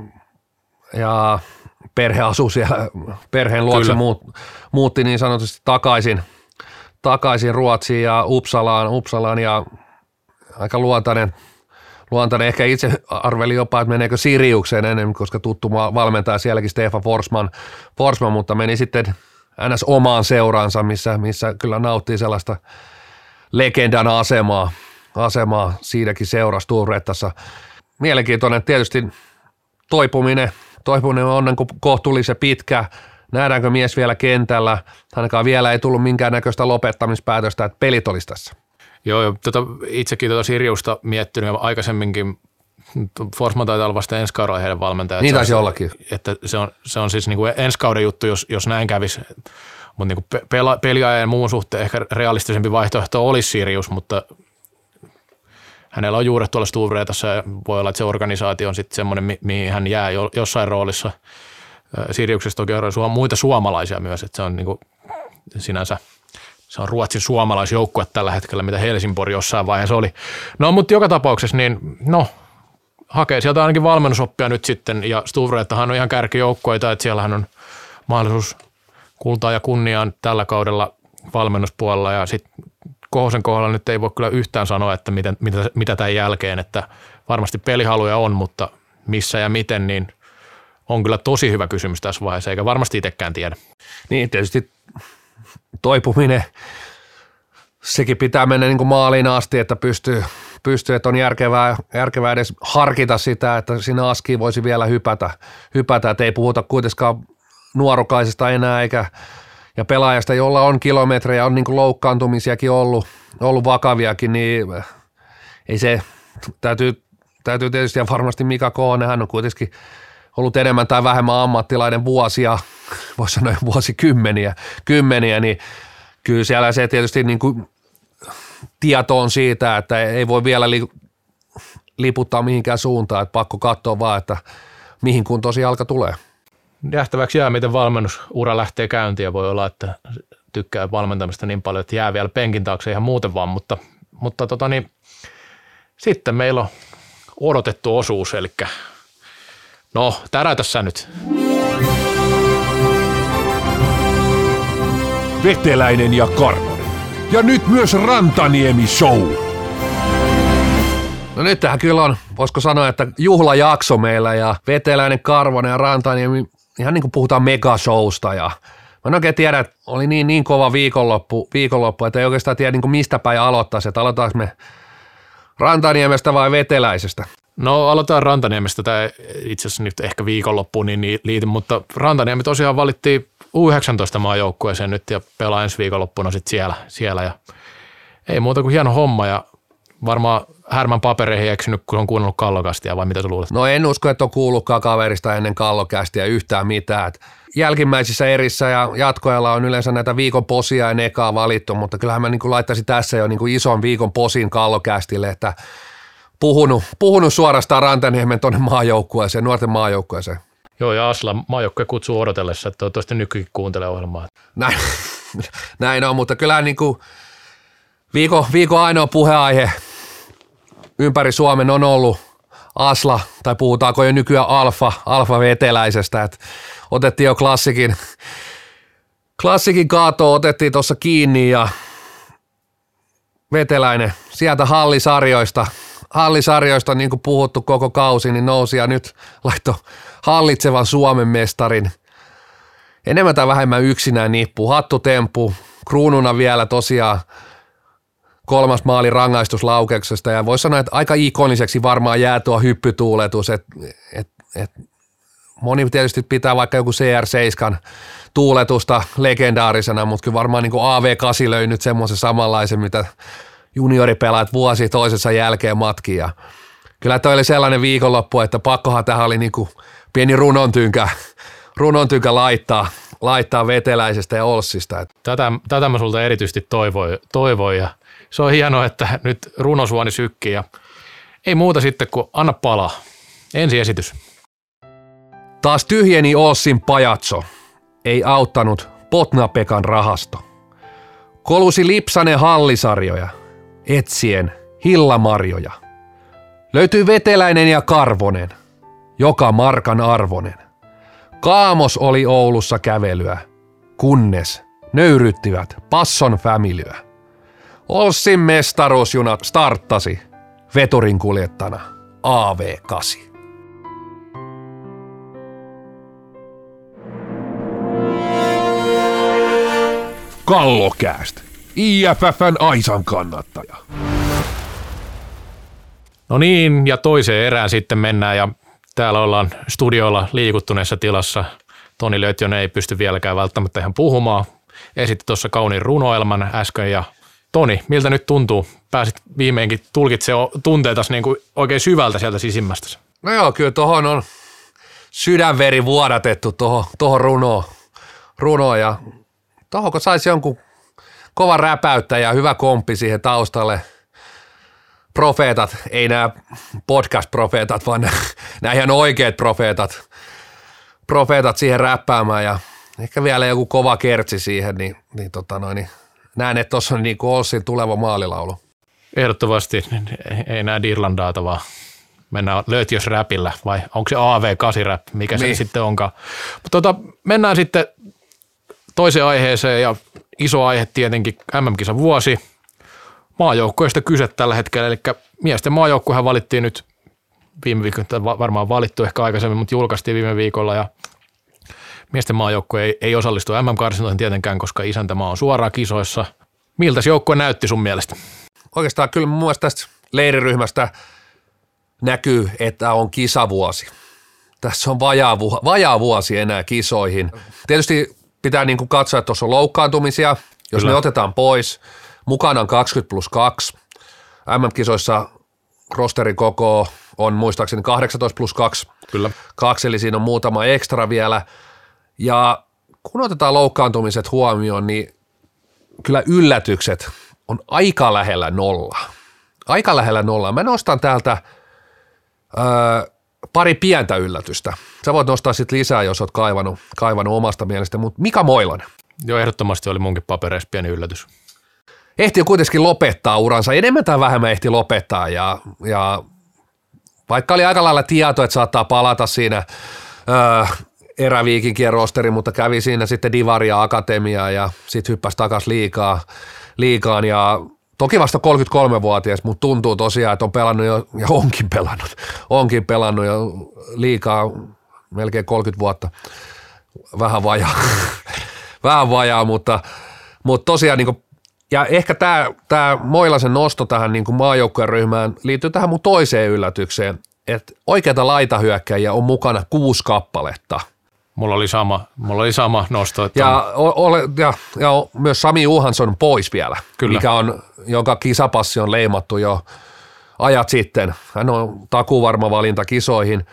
ja perhe asuu siellä, perheen luokse muut, muutti niin sanotusti takaisin, takaisin Ruotsiin ja Uppsalaan, Uppsalaan ja aika luontainen – luontainen. Ehkä itse arveli jopa, että meneekö Siriukseen ennen, koska tuttu valmentaja sielläkin Stefan Forsman, Forsman mutta meni sitten ns. omaan seuraansa, missä, missä kyllä nauttii sellaista legendan asemaa, asemaa siinäkin seurassa Tuurettassa. Mielenkiintoinen tietysti toipuminen, toipuminen on niin kohtuullisen pitkä, nähdäänkö mies vielä kentällä, ainakaan vielä ei tullut minkäännäköistä lopettamispäätöstä, että pelit olisi tässä. Joo, jo, tota, itsekin tuota Sirjusta miettinyt ja aikaisemminkin Forsman taitaa olla vasta ensi kaudella heidän valmentaja. Niin taisi ollakin. Että se on, se on siis niin kuin ensi kauden juttu, jos, jos näin kävisi. Mutta niin pela, peliajan ja muun suhteen ehkä realistisempi vaihtoehto olisi Sirius, mutta hänellä on juuret tuolla Stuvreetassa ja voi olla, että se organisaatio on sitten semmoinen, mihin hän jää jossain roolissa. Siriuksessa toki on muita suomalaisia myös, että se on niin kuin sinänsä – se on Ruotsin suomalaisjoukkue tällä hetkellä, mitä Helsingborg jossain vaiheessa oli. No, mutta joka tapauksessa, niin no, hakee sieltä ainakin valmennusoppia nyt sitten, ja Stuvreettahan on ihan kärkijoukkoita, että siellähän on mahdollisuus kultaa ja kunniaan tällä kaudella valmennuspuolella, ja sitten Kohosen kohdalla nyt ei voi kyllä yhtään sanoa, että miten, mitä, mitä tämän jälkeen, että varmasti pelihaluja on, mutta missä ja miten, niin on kyllä tosi hyvä kysymys tässä vaiheessa, eikä varmasti itsekään tiedä. Niin, tietysti toipuminen, sekin pitää mennä niin kuin maaliin asti, että pystyy, pystyy että on järkevää, järkevää edes harkita sitä, että sinä askiin voisi vielä hypätä, hypätä että ei puhuta kuitenkaan nuorukaisesta enää eikä ja pelaajasta, jolla on kilometrejä, on niin loukkaantumisiakin ollut, ollut vakaviakin, niin ei se, täytyy, täytyy tietysti ja varmasti Mika Koonen, hän on kuitenkin ollut enemmän tai vähemmän ammattilainen vuosia, voisi sanoa vuosikymmeniä, kymmeniä, niin kyllä siellä se tietysti niin kuin tieto on siitä, että ei voi vielä li- liputtaa mihinkään suuntaan, että pakko katsoa vaan, että mihin kuntoon jalka tulee. Nähtäväksi jää, miten valmennusura lähtee käyntiin ja voi olla, että tykkää valmentamista niin paljon, että jää vielä penkin taakse ihan muuten vaan, mutta, mutta tota niin, sitten meillä on odotettu osuus, eli no, täräytä sä nyt. Veteläinen ja Karvonen. Ja nyt myös Rantaniemi Show. No nyt tähän kyllä on, voisiko sanoa, että juhlajakso meillä ja Veteläinen, Karvonen ja Rantaniemi, ihan niin kuin puhutaan megashowsta ja Mä en oikein tiedä, että oli niin, niin kova viikonloppu, viikonloppu, että ei oikeastaan tiedä niin kuin mistä päin aloittaisi, että aloitaanko me Rantaniemestä vai Veteläisestä? No aloitetaan Rantaniemestä, tämä itse asiassa nyt ehkä viikonloppuun niin liity, mutta Rantaniemi tosiaan valittiin U19 maajoukkueeseen nyt ja pelaa ensi viikonloppuna sitten siellä, siellä ja ei muuta kuin hieno homma ja varmaan Härmän papereihin eksynyt, kun on kuunnellut kallokastia vai mitä sä luulet? No en usko, että on kuullutkaan kaverista ennen kallokästiä yhtään mitään. jälkimmäisissä erissä ja jatkoajalla on yleensä näitä viikon posia ja ekaa valittu, mutta kyllähän mä niin kuin laittaisin tässä jo niin kuin ison viikon posin kallokästille, että puhunut, puhunut suorastaan Rantaniemen tuonne maajoukkueeseen, nuorten maajoukkueeseen. Joo, ja Asla maajoukkue kutsuu odotellessa, että toivottavasti nykykin kuuntelee ohjelmaa. Näin, näin on, mutta kyllä niin kuin viikon, viikon ainoa puheaihe ympäri Suomen on ollut Asla, tai puhutaanko jo nykyään Alfa, Alfa Veteläisestä, että otettiin jo klassikin, klassikin kaato otettiin tuossa kiinni ja Veteläinen sieltä hallisarjoista, hallisarjoista niin kuin puhuttu koko kausi, niin nousi ja nyt laitto hallitsevan Suomen mestarin. Enemmän tai vähemmän yksinään nippu, hattutemppu, kruununa vielä tosiaan kolmas maali rangaistuslaukeuksesta ja voisi sanoa, että aika ikoniseksi varmaan jää tuo hyppytuuletus, että et, et, moni tietysti pitää vaikka joku CR7 tuuletusta legendaarisena, mutta kyllä varmaan niin AV8 löi nyt semmoisen samanlaisen, mitä junioripelaat vuosi toisensa jälkeen matkia. Kyllä toi oli sellainen viikonloppu, että pakkohan tähän oli niin kuin pieni runontynkä, runontynkä laittaa, laittaa veteläisestä ja Olssista. Tätä, tätä mä sulta erityisesti toivoin, toivoin ja se on hienoa, että nyt runosuoni sykkii ja ei muuta sitten kuin anna palaa. Ensi esitys. Taas tyhjeni Olssin pajatso. Ei auttanut Potnapekan rahasto. Kolusi Lipsanen hallisarjoja. Etsien hillamarjoja. Löytyi veteläinen ja karvonen. Joka markan arvonen. Kaamos oli Oulussa kävelyä, kunnes nöyryttivät Passon Familyä. Olssin mestaruusjuna starttasi veturin kuljettana AV8. Kallokääst, IFFn Aisan kannattaja. No niin, ja toiseen erään sitten mennään ja täällä ollaan studioilla liikuttuneessa tilassa. Toni Lötjönen ei pysty vieläkään välttämättä ihan puhumaan. Esitti tuossa kauniin runoelman äsken ja Toni, miltä nyt tuntuu? Pääsit viimeinkin tulkitsemaan tunteita niin kuin oikein syvältä sieltä sisimmästä. No joo, kyllä tuohon on sydänveri vuodatettu tuohon toho runoon, runo ja tuohon kun saisi jonkun kova räpäyttä ja hyvä komppi siihen taustalle, profeetat, ei nämä podcast-profeetat, vaan nämä ihan oikeat profeetat, profeetat siihen räppäämään ja ehkä vielä joku kova kertsi siihen, niin, niin, tota noin, niin näen, että tuossa on niin Olsin tuleva maalilaulu. Ehdottomasti ei näe Dirlandaata, vaan mennään löytiös räpillä vai onko se AV8 rap, mikä niin. se sitten onkaan. Mutta tota, mennään sitten toiseen aiheeseen ja iso aihe tietenkin MM-kisa vuosi. Maajoukkoista kyse tällä hetkellä, eli miesten maajoukkuehan valittiin nyt viime viikolla, varmaan valittu ehkä aikaisemmin, mutta julkaistiin viime viikolla ja Miesten maajoukkue ei, ei osallistu MM-karsintoihin tietenkään, koska isäntämaa on suoraan kisoissa. Miltä se joukkue näytti sun mielestä? Oikeastaan kyllä mun mielestä tästä leiriryhmästä näkyy, että on kisavuosi. Tässä on vajaa, vu- vajaa vuosi enää kisoihin. Tietysti pitää niin kuin katsoa, että tuossa on loukkaantumisia. Jos kyllä. ne otetaan pois, mukana on 20 plus 2. MM-kisoissa rosterin koko on muistaakseni 18 plus 2. Kyllä. Kaksi, eli siinä on muutama ekstra vielä. Ja kun otetaan loukkaantumiset huomioon, niin kyllä yllätykset on aika lähellä nolla. Aika lähellä nolla. Mä nostan täältä Öö, pari pientä yllätystä. Sä voit nostaa sitten lisää, jos oot kaivannut, kaivannut omasta mielestä, mutta Mika Moilanen. Joo, ehdottomasti oli munkin papereissa pieni yllätys. Ehti jo kuitenkin lopettaa uransa, enemmän tai vähemmän ehti lopettaa ja, ja vaikka oli aika lailla tieto, että saattaa palata siinä öö, eräviikinkien rosteri, mutta kävi siinä sitten Divaria Akatemiaa ja sitten hyppäsi takaisin liikaa, liikaan. Ja toki vasta 33-vuotias, mutta tuntuu tosiaan, että on pelannut jo, ja onkin pelannut, onkin pelannut jo liikaa melkein 30 vuotta, vähän vajaa, vähän vajaa, mutta, mutta tosiaan niin kuin, ja ehkä tämä, tämä Moilasen nosto tähän niin kuin maajoukkueen ryhmään liittyy tähän mun toiseen yllätykseen, että oikeita laitahyökkäjiä on mukana kuusi kappaletta – Mulla oli sama, mulla oli sama nosto. Että ja, ole, ja, ja myös Sami Juhansson pois vielä, Kyllä. mikä on, jonka kisapassi on leimattu jo ajat sitten. Hän on takuvarma valinta kisoihin.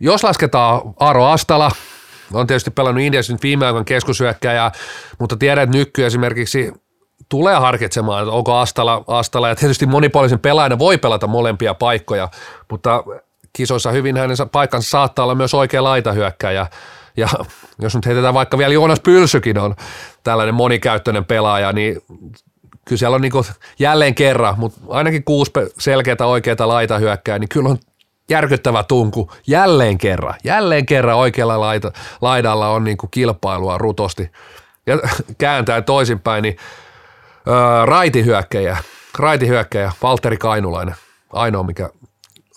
Jos lasketaan Aro Astala, on tietysti pelannut Indiassa nyt viime aikoina keskusyökkäjä, mutta tiedän, että Nykky esimerkiksi tulee harkitsemaan, että onko Astala, Astala ja tietysti monipuolisen pelaajana voi pelata molempia paikkoja, mutta kisoissa hyvin hänen paikkansa saattaa olla myös oikea laitahyökkäjä. Ja jos nyt heitetään vaikka vielä Joonas Pylsykin on tällainen monikäyttöinen pelaaja, niin kyllä siellä on niin jälleen kerran, mutta ainakin kuusi selkeää oikeaa laitahyökkää, niin kyllä on järkyttävä tunku jälleen kerran. Jälleen kerran oikealla laita, laidalla on niin kilpailua rutosti. Ja kääntää toisinpäin, niin öö, raitihyökkäjä, raitihyökkäjä, Valtteri Kainulainen, ainoa mikä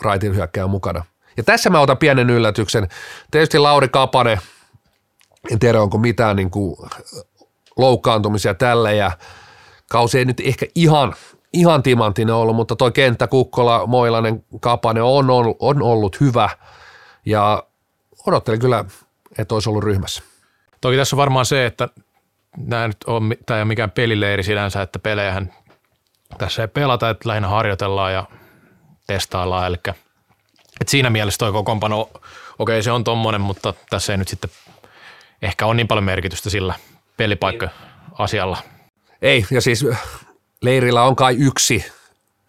raitihyökkäjä on mukana. Ja tässä mä otan pienen yllätyksen. Tietysti Lauri Kapane, en tiedä onko mitään niin kuin loukkaantumisia tälle ja kausi ei nyt ehkä ihan, ihan timantinen ollut, mutta toi kenttä Kukkola, Moilainen, Kapane on, on, on ollut hyvä ja odottelin kyllä, että olisi ollut ryhmässä. Toki tässä on varmaan se, että nämä nyt on, tämä ei ole mikään pelileiri sinänsä, että pelejähän tässä ei pelata, että lähinnä harjoitellaan ja testaillaan, eli – et siinä mielessä toi kokoonpano, okei okay, se on tommonen, mutta tässä ei nyt sitten ehkä ole niin paljon merkitystä sillä pelipaikka-asialla. Ei, ja siis leirillä on kai yksi,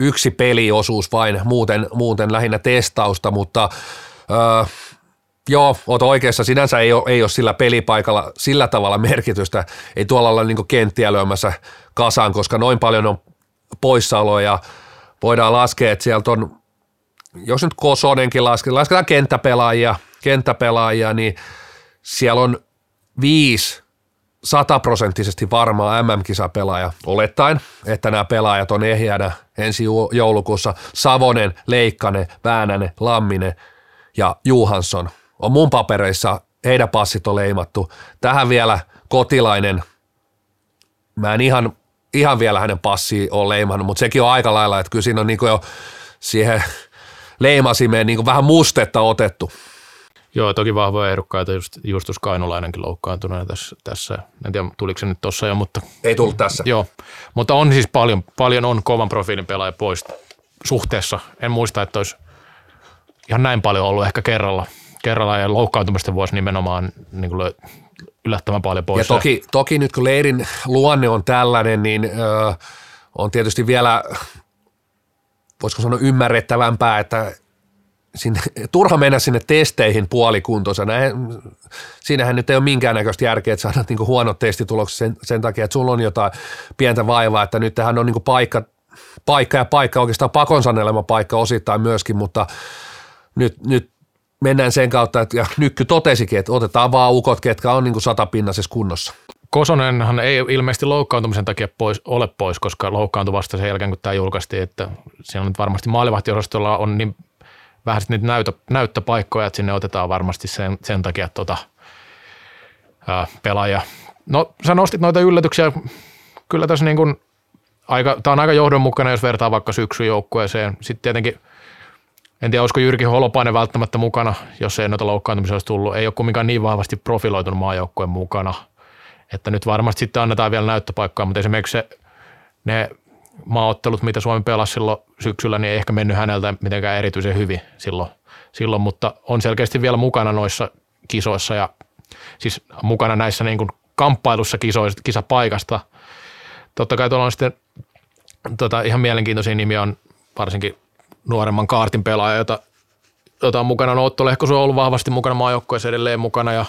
yksi peliosuus vain, muuten, muuten lähinnä testausta, mutta öö, joo, oot oikeassa, sinänsä ei ole, ei ole sillä pelipaikalla sillä tavalla merkitystä, ei tuolla olla niin kenttiä lyömässä kasaan, koska noin paljon on poissaoloja, voidaan laskea, että sieltä on jos nyt Kosonenkin lasketaan, lasketaan kenttäpelaajia, kenttäpelaajia, niin siellä on viisi sataprosenttisesti varmaa MM-kisapelaaja, olettaen, että nämä pelaajat on ehjänä ensi joulukuussa. Savonen, Leikkanen, Väänänen, Lamminen ja Juhansson on mun papereissa, heidän passit on leimattu. Tähän vielä kotilainen, mä en ihan, ihan vielä hänen passi ole leimannut, mutta sekin on aika lailla, että kyllä siinä on niin jo siihen leimasimeen niin vähän mustetta otettu. Joo, toki vahvoja ehdokkaita, just Justus Kainulainenkin loukkaantuneena tässä, tässä. En tiedä, tuliko se nyt tuossa jo, mutta... Ei tullut tässä. Joo, mutta on siis paljon, paljon on kovan profiilin pelaaja pois suhteessa. En muista, että olisi ihan näin paljon ollut ehkä kerralla. Kerralla ja loukkaantumisten vuosi nimenomaan niin kuin yllättävän paljon pois. Ja toki, toki nyt kun leirin luonne on tällainen, niin ö, on tietysti vielä voisiko sanoa ymmärrettävämpää, että sinne, turha mennä sinne testeihin puolikuntoisena. Siinähän nyt ei ole minkäännäköistä järkeä, että saadaan niin huonot testitulokset sen, sen takia, että sulla on jotain pientä vaivaa, että nyt tähän on niin paikka, paikka ja paikka, oikeastaan pakon sanelema paikka osittain myöskin, mutta nyt, nyt mennään sen kautta, että ja Nykky totesikin, että otetaan vaan ukot, ketkä on niin satapinnaisessa kunnossa. Kosonenhan ei ilmeisesti loukkaantumisen takia pois, ole pois, koska loukkaantui vasta sen jälkeen, kun tämä julkaistiin, että on nyt varmasti maalivahtiosastolla on niin vähän niitä näytö, näyttöpaikkoja, että sinne otetaan varmasti sen, sen takia tota, ää, pelaaja. No sä nostit noita yllätyksiä, kyllä tässä niin kuin aika, tämä on aika johdonmukainen, jos vertaa vaikka syksyn joukkueeseen. Sitten tietenkin, en tiedä, olisiko Jyrki Holopainen välttämättä mukana, jos ei noita loukkaantumisia olisi tullut. Ei ole kumminkaan niin vahvasti profiloitunut maajoukkueen mukana – että nyt varmasti sitten annetaan vielä näyttöpaikkaa, mutta esimerkiksi se, ne maaottelut, mitä Suomi pelasi silloin syksyllä, niin ei ehkä mennyt häneltä mitenkään erityisen hyvin silloin, silloin mutta on selkeästi vielä mukana noissa kisoissa ja siis mukana näissä niin kuin kamppailussa kisoissa, kisapaikasta. Totta kai tuolla on sitten tota, ihan mielenkiintoisia nimiä on varsinkin nuoremman kaartin pelaaja, jota jota on mukana. No Otto Lehkosu on ollut vahvasti mukana maajoukkueessa edelleen mukana ja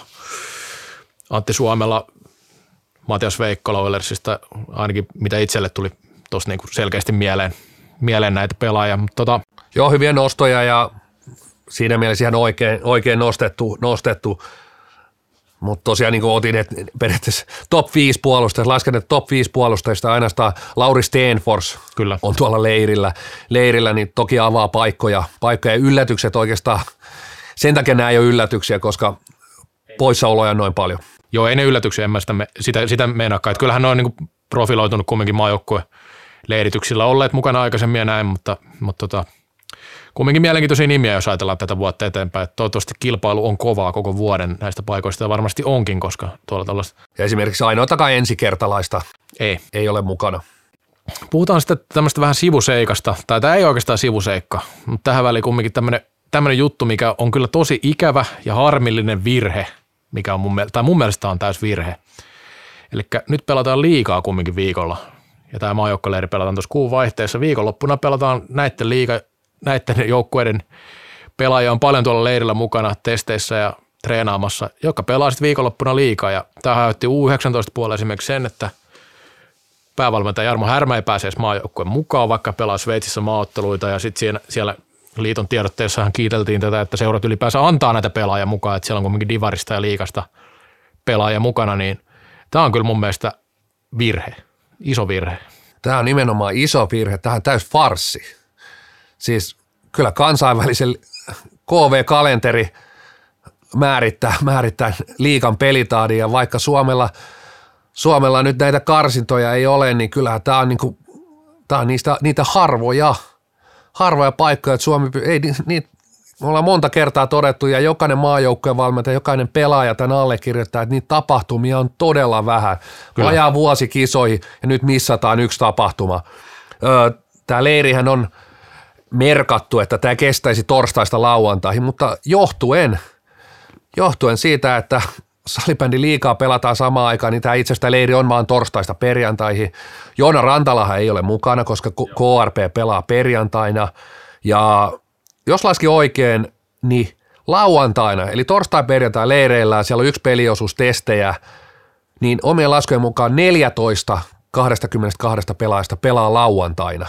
Antti Suomella, Matias Veikkola Oilersista, ainakin mitä itselle tuli tuossa niinku selkeästi mieleen, mieleen näitä pelaajia. Mutta tota, Joo, hyviä nostoja ja siinä mielessä ihan oikein, oikein nostettu, nostettu. Mutta tosiaan niin kuin otin, että periaatteessa top 5 puolustajista, lasken, että top 5 puolustajista ainoastaan Lauri Stenfors Kyllä. on tuolla leirillä, leirillä, niin toki avaa paikkoja, paikkoja ja yllätykset oikeastaan. Sen takia nämä ei ole yllätyksiä, koska poissaoloja on noin paljon. Joo, ei ne yllätyksiä, en mä sitä, me- sitä, sitä meinaakaan. Että kyllähän ne on niin profiloitunut kumminkin maajoukkue leirityksillä olleet mukana aikaisemmin ja näin, mutta, mutta tota, kumminkin mielenkiintoisia nimiä, jos ajatellaan tätä vuotta eteenpäin. Että toivottavasti kilpailu on kovaa koko vuoden näistä paikoista ja varmasti onkin, koska tuolla tällaista Ja esimerkiksi ainoatakaan ensikertalaista ei. ei ole mukana. Puhutaan sitten tämmöistä vähän sivuseikasta, tai tämä ei oikeastaan sivuseikka, mutta tähän väliin kumminkin tämmöinen, tämmöinen juttu, mikä on kyllä tosi ikävä ja harmillinen virhe, mikä on mun, tai mun mielestä on täys virhe. Eli nyt pelataan liikaa kumminkin viikolla, ja tämä maajoukkoleiri pelataan tuossa kuun vaihteessa. Viikonloppuna pelataan näiden, liiga, näiden joukkueiden pelaajia on paljon tuolla leirillä mukana testeissä ja treenaamassa, jotka pelaa sitten viikonloppuna liikaa, ja tämä aiheutti U19-puolella esimerkiksi sen, että – päävalmentaja Jarmo Härmä ei pääse edes maajoukkueen mukaan, vaikka pelaa Sveitsissä maaotteluita ja sitten siellä liiton tiedotteessahan kiiteltiin tätä, että seurat ylipäänsä antaa näitä pelaajia mukaan, että siellä on kuitenkin Divarista ja Liikasta pelaajia mukana, niin tämä on kyllä mun mielestä virhe, iso virhe. Tämä on nimenomaan iso virhe, tähän täys farssi. Siis kyllä kansainvälisen KV-kalenteri määrittää, määrittää liikan pelitaadin ja vaikka Suomella, Suomella nyt näitä karsintoja ei ole, niin kyllähän tämä on, niinku, tää on niistä, niitä harvoja, harvoja paikkoja, että Suomi, ei, niitä, me ollaan monta kertaa todettu ja jokainen maajoukkojen valmentaja, jokainen pelaaja tämän allekirjoittaa, että niitä tapahtumia on todella vähän. Kyllä. Vajaa vuosi kisoihin ja nyt missataan yksi tapahtuma. Tämä leirihän on merkattu, että tämä kestäisi torstaista lauantaihin, mutta johtuen, johtuen siitä, että salibändi liikaa pelataan samaan aikaan, niin tämä itse asiassa leiri on vaan torstaista perjantaihin. Joona Rantalahan ei ole mukana, koska KRP pelaa perjantaina ja jos laski oikein, niin lauantaina, eli torstai-perjantai leireillä, siellä on yksi peliosuus testejä, niin omien laskujen mukaan 14 22 pelaajasta pelaa lauantaina.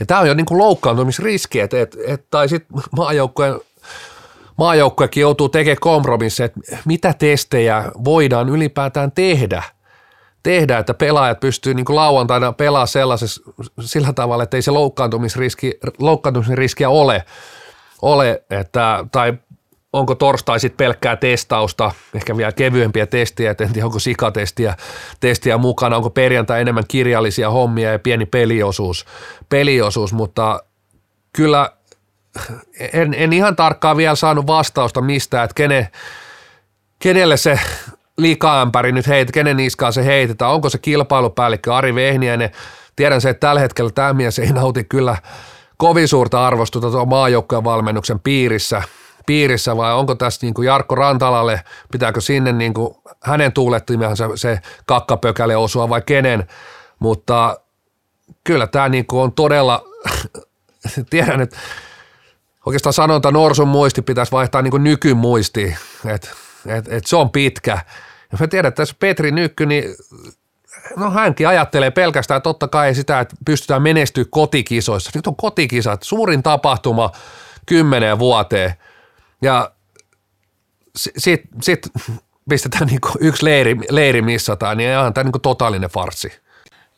Ja tämä on jo niin kuin loukkaantumisriski, että, että, että tai sitten maajoukkojen maajoukkuekin joutuu tekemään kompromisseja, että mitä testejä voidaan ylipäätään tehdä, tehdä että pelaajat pystyy niin lauantaina pelaa sellaisessa sillä tavalla, että ei se loukkaantumisriski, loukkaantumisriskiä ole, ole että, tai onko torstai sitten pelkkää testausta, ehkä vielä kevyempiä testiä, et en tiedä onko sikatestiä testiä mukana, onko perjantai enemmän kirjallisia hommia ja pieni peliosuus, peliosuus mutta kyllä en, en ihan tarkkaan vielä saanut vastausta mistä, että kene, kenelle se liikaämpäri nyt heit, kenen niskaan se heitetään, onko se kilpailupäällikkö Ari Vehniäinen, tiedän se, että tällä hetkellä tämä mies ei nauti kyllä kovin suurta arvostusta tuon maajoukkojen valmennuksen piirissä, piirissä vai onko tässä niin kuin Jarkko Rantalalle, pitääkö sinne niin kuin hänen tuulettimehan se, se kakkapökäle osua vai kenen, mutta kyllä tämä niin kuin on todella, tiedän, että oikeastaan sanonta norsun muisti pitäisi vaihtaa niin nykymuistiin, että et, et se on pitkä. Ja mä tiedän, että tässä Petri Nykky, niin no hänkin ajattelee pelkästään totta kai sitä, että pystytään menestyä kotikisoissa. Nyt on kotikisat, suurin tapahtuma kymmeneen vuoteen. Ja sitten sit pistetään niinku yksi leiri, leiri missataan, niin on tämä niinku totaalinen farsi.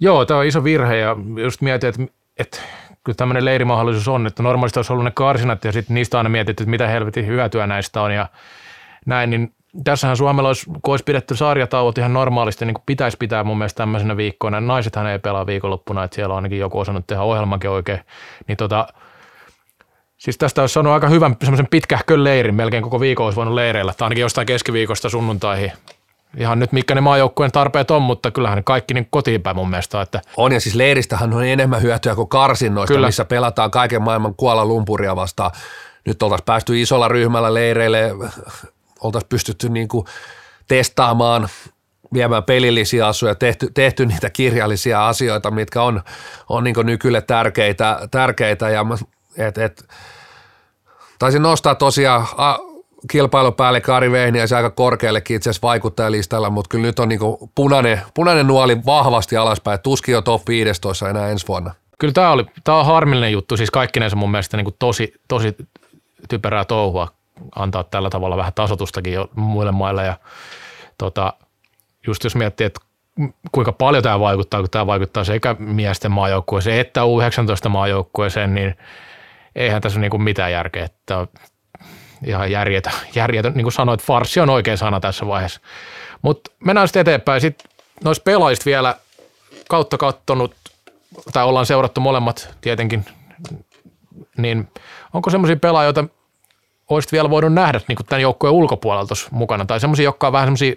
Joo, tämä on iso virhe ja just mietin, että, että kyllä tämmöinen leirimahdollisuus on, että normaalisti olisi ollut ne karsinat ja sitten niistä aina mietitty, että mitä helvetin hyötyä näistä on ja näin, niin tässähän Suomella olisi, kun olisi pidetty sarjatauot ihan normaalisti, niin kuin pitäisi pitää mun mielestä tämmöisenä viikkoina. Naisethan ei pelaa viikonloppuna, että siellä on ainakin joku osannut tehdä ohjelmankin oikein. Niin tota, siis tästä olisi saanut aika hyvän semmoisen pitkähkön leirin, melkein koko viikon olisi voinut leireillä, tai ainakin jostain keskiviikosta sunnuntaihin. Ihan nyt mitkä ne maajoukkueen tarpeet on, mutta kyllähän kaikki niin kotiin päin mun mielestä. Että On ja siis leiristähän on enemmän hyötyä kuin karsinnoista, Kyllä. missä pelataan kaiken maailman Kuala Lumpuria vastaan. Nyt oltaisiin päästy isolla ryhmällä leireille, oltaisiin pystytty niin kuin testaamaan, viemään pelillisiä asuja, tehty, tehty niitä kirjallisia asioita, mitkä on, on niin nykylle tärkeitä, tärkeitä ja et, et, taisin nostaa tosiaan a, kilpailupäälle Kari Vehniäisen aika korkeallekin itse asiassa vaikuttajalistalla, mutta kyllä nyt on niin punainen, punainen nuoli vahvasti alaspäin. Tuskin jo top 15 enää ensi vuonna. Kyllä tämä, oli, tämä on harmillinen juttu, siis kaikkinensa mun mielestä niin tosi, tosi typerää touhua antaa tällä tavalla vähän tasotustakin jo muille maille ja tota, just jos miettii, että kuinka paljon tämä vaikuttaa, kun tämä vaikuttaa sekä miesten maajoukkueeseen että U19 maajoukkueeseen, niin eihän tässä ole niin mitään järkeä. Että ihan järjetä, järjetä, niin kuin sanoit, farsi on oikein sana tässä vaiheessa. Mutta mennään sitten eteenpäin. Sitten noista pelaajista vielä kautta kattonut, tai ollaan seurattu molemmat tietenkin, niin onko semmoisia pelaajia, joita olisit vielä voinut nähdä niin tämän joukkueen ulkopuolelta mukana, tai semmoisia, jotka on vähän semmoisia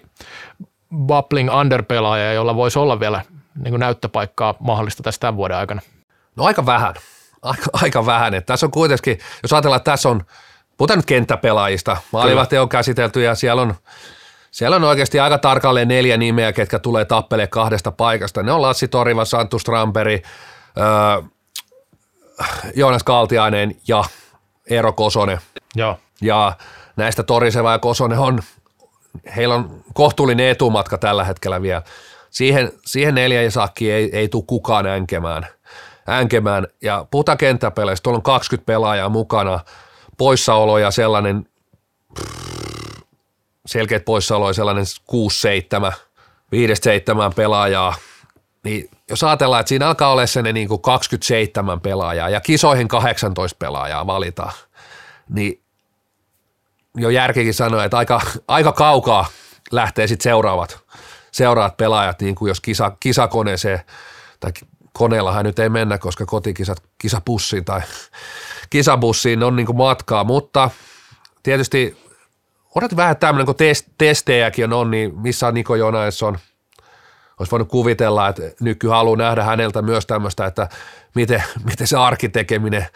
bubbling under-pelaajia, joilla voisi olla vielä niin näyttöpaikkaa mahdollista tästä tämän vuoden aikana? No aika vähän. Aika, aika vähän. Että tässä on kuitenkin, jos ajatellaan, että tässä on, puhutaan nyt kenttäpelaajista, maalivahti on käsitelty ja siellä on, siellä on oikeasti aika tarkalleen neljä nimeä, ketkä tulee tappeleen kahdesta paikasta. Ne on Lassi Toriva, Santtu Stramperi, öö, Joonas Kaltiainen ja Eero Kosonen. Joo. Ja näistä Toriseva ja Kosonen on heillä on kohtuullinen etumatka tällä hetkellä vielä. Siihen, siihen neljä sakkiin ei, ei tule kukaan änkemään. änkemään. Ja puhutaan kenttäpeleistä, tuolla on 20 pelaajaa mukana, poissaoloja sellainen, selkeät poissaoloja sellainen 6-7, 5-7 pelaajaa, niin jos ajatellaan, että siinä alkaa olla sen niin kuin 27 pelaajaa ja kisoihin 18 pelaajaa valitaan, niin jo järkikin sanoi, että aika, aika kaukaa lähtee sitten seuraavat, seuraavat pelaajat, niin kuin jos kisa, kisakoneeseen, tai koneellahan nyt ei mennä, koska kotikisat kisabussiin tai kisabussiin on niin kuin matkaa, mutta tietysti odotin vähän tämmöinen, kun test, testejäkin on, niin missä on Niko Jonaesson, olisi voinut kuvitella, että nyky haluaa nähdä häneltä myös tämmöistä, että miten, miten se arkitekeminen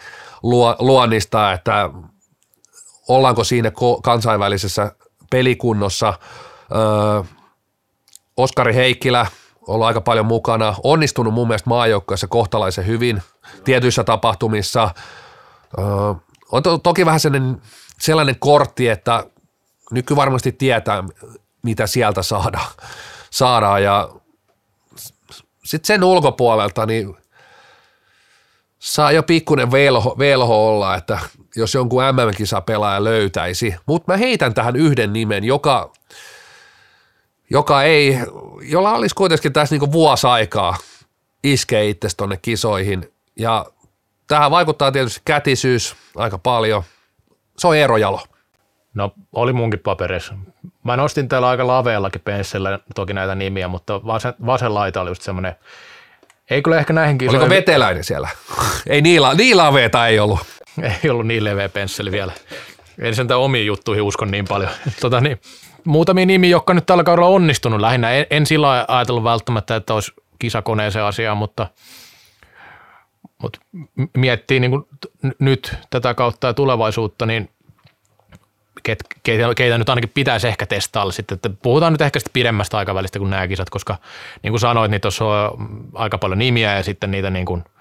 luo, luonnistaa, että ollaanko siinä kansainvälisessä pelikunnossa. Öö, Oskari Heikkilä ollut aika paljon mukana, onnistunut mun mielestä maajoukkoissa kohtalaisen hyvin tietyissä tapahtumissa. Öö, on to- toki vähän sellainen, sellainen kortti, että nyky varmasti tietää, mitä sieltä saadaan, saadaan ja sitten sen ulkopuolelta, niin saa jo pikkuinen velho, velho olla, että jos jonkun MM-kisapelaaja löytäisi. Mutta mä heitän tähän yhden nimen, joka, joka ei, jolla olisi kuitenkin tässä niinku vuosi aikaa iskee itse tuonne kisoihin. Ja tähän vaikuttaa tietysti kätisyys aika paljon. Se on Eero Jalo. No oli munkin paperissa. Mä nostin täällä aika laveallakin penssillä toki näitä nimiä, mutta vasen, vasen laita oli just semmoinen, ei kyllä ehkä näihinkin. Oliko veteläinen siellä? ei niillä, niillä laveeta ei ollut. ei ollut niin leveä pensseli vielä. En sentään omiin juttuihin uskon niin paljon. tota, niin, muutamia nimi, jotka nyt tällä kaudella on onnistunut lähinnä. En, en sillä ajatellut välttämättä, että olisi kisakoneeseen asiaa, mutta, mutta miettii niin kuin nyt tätä kautta ja tulevaisuutta, niin ket, keitä, keitä, nyt ainakin pitäisi ehkä testailla sitten. Että puhutaan nyt ehkä sitten pidemmästä aikavälistä kuin nämä kisat, koska niin kuin sanoit, niin tuossa on aika paljon nimiä ja sitten niitä niin kuin –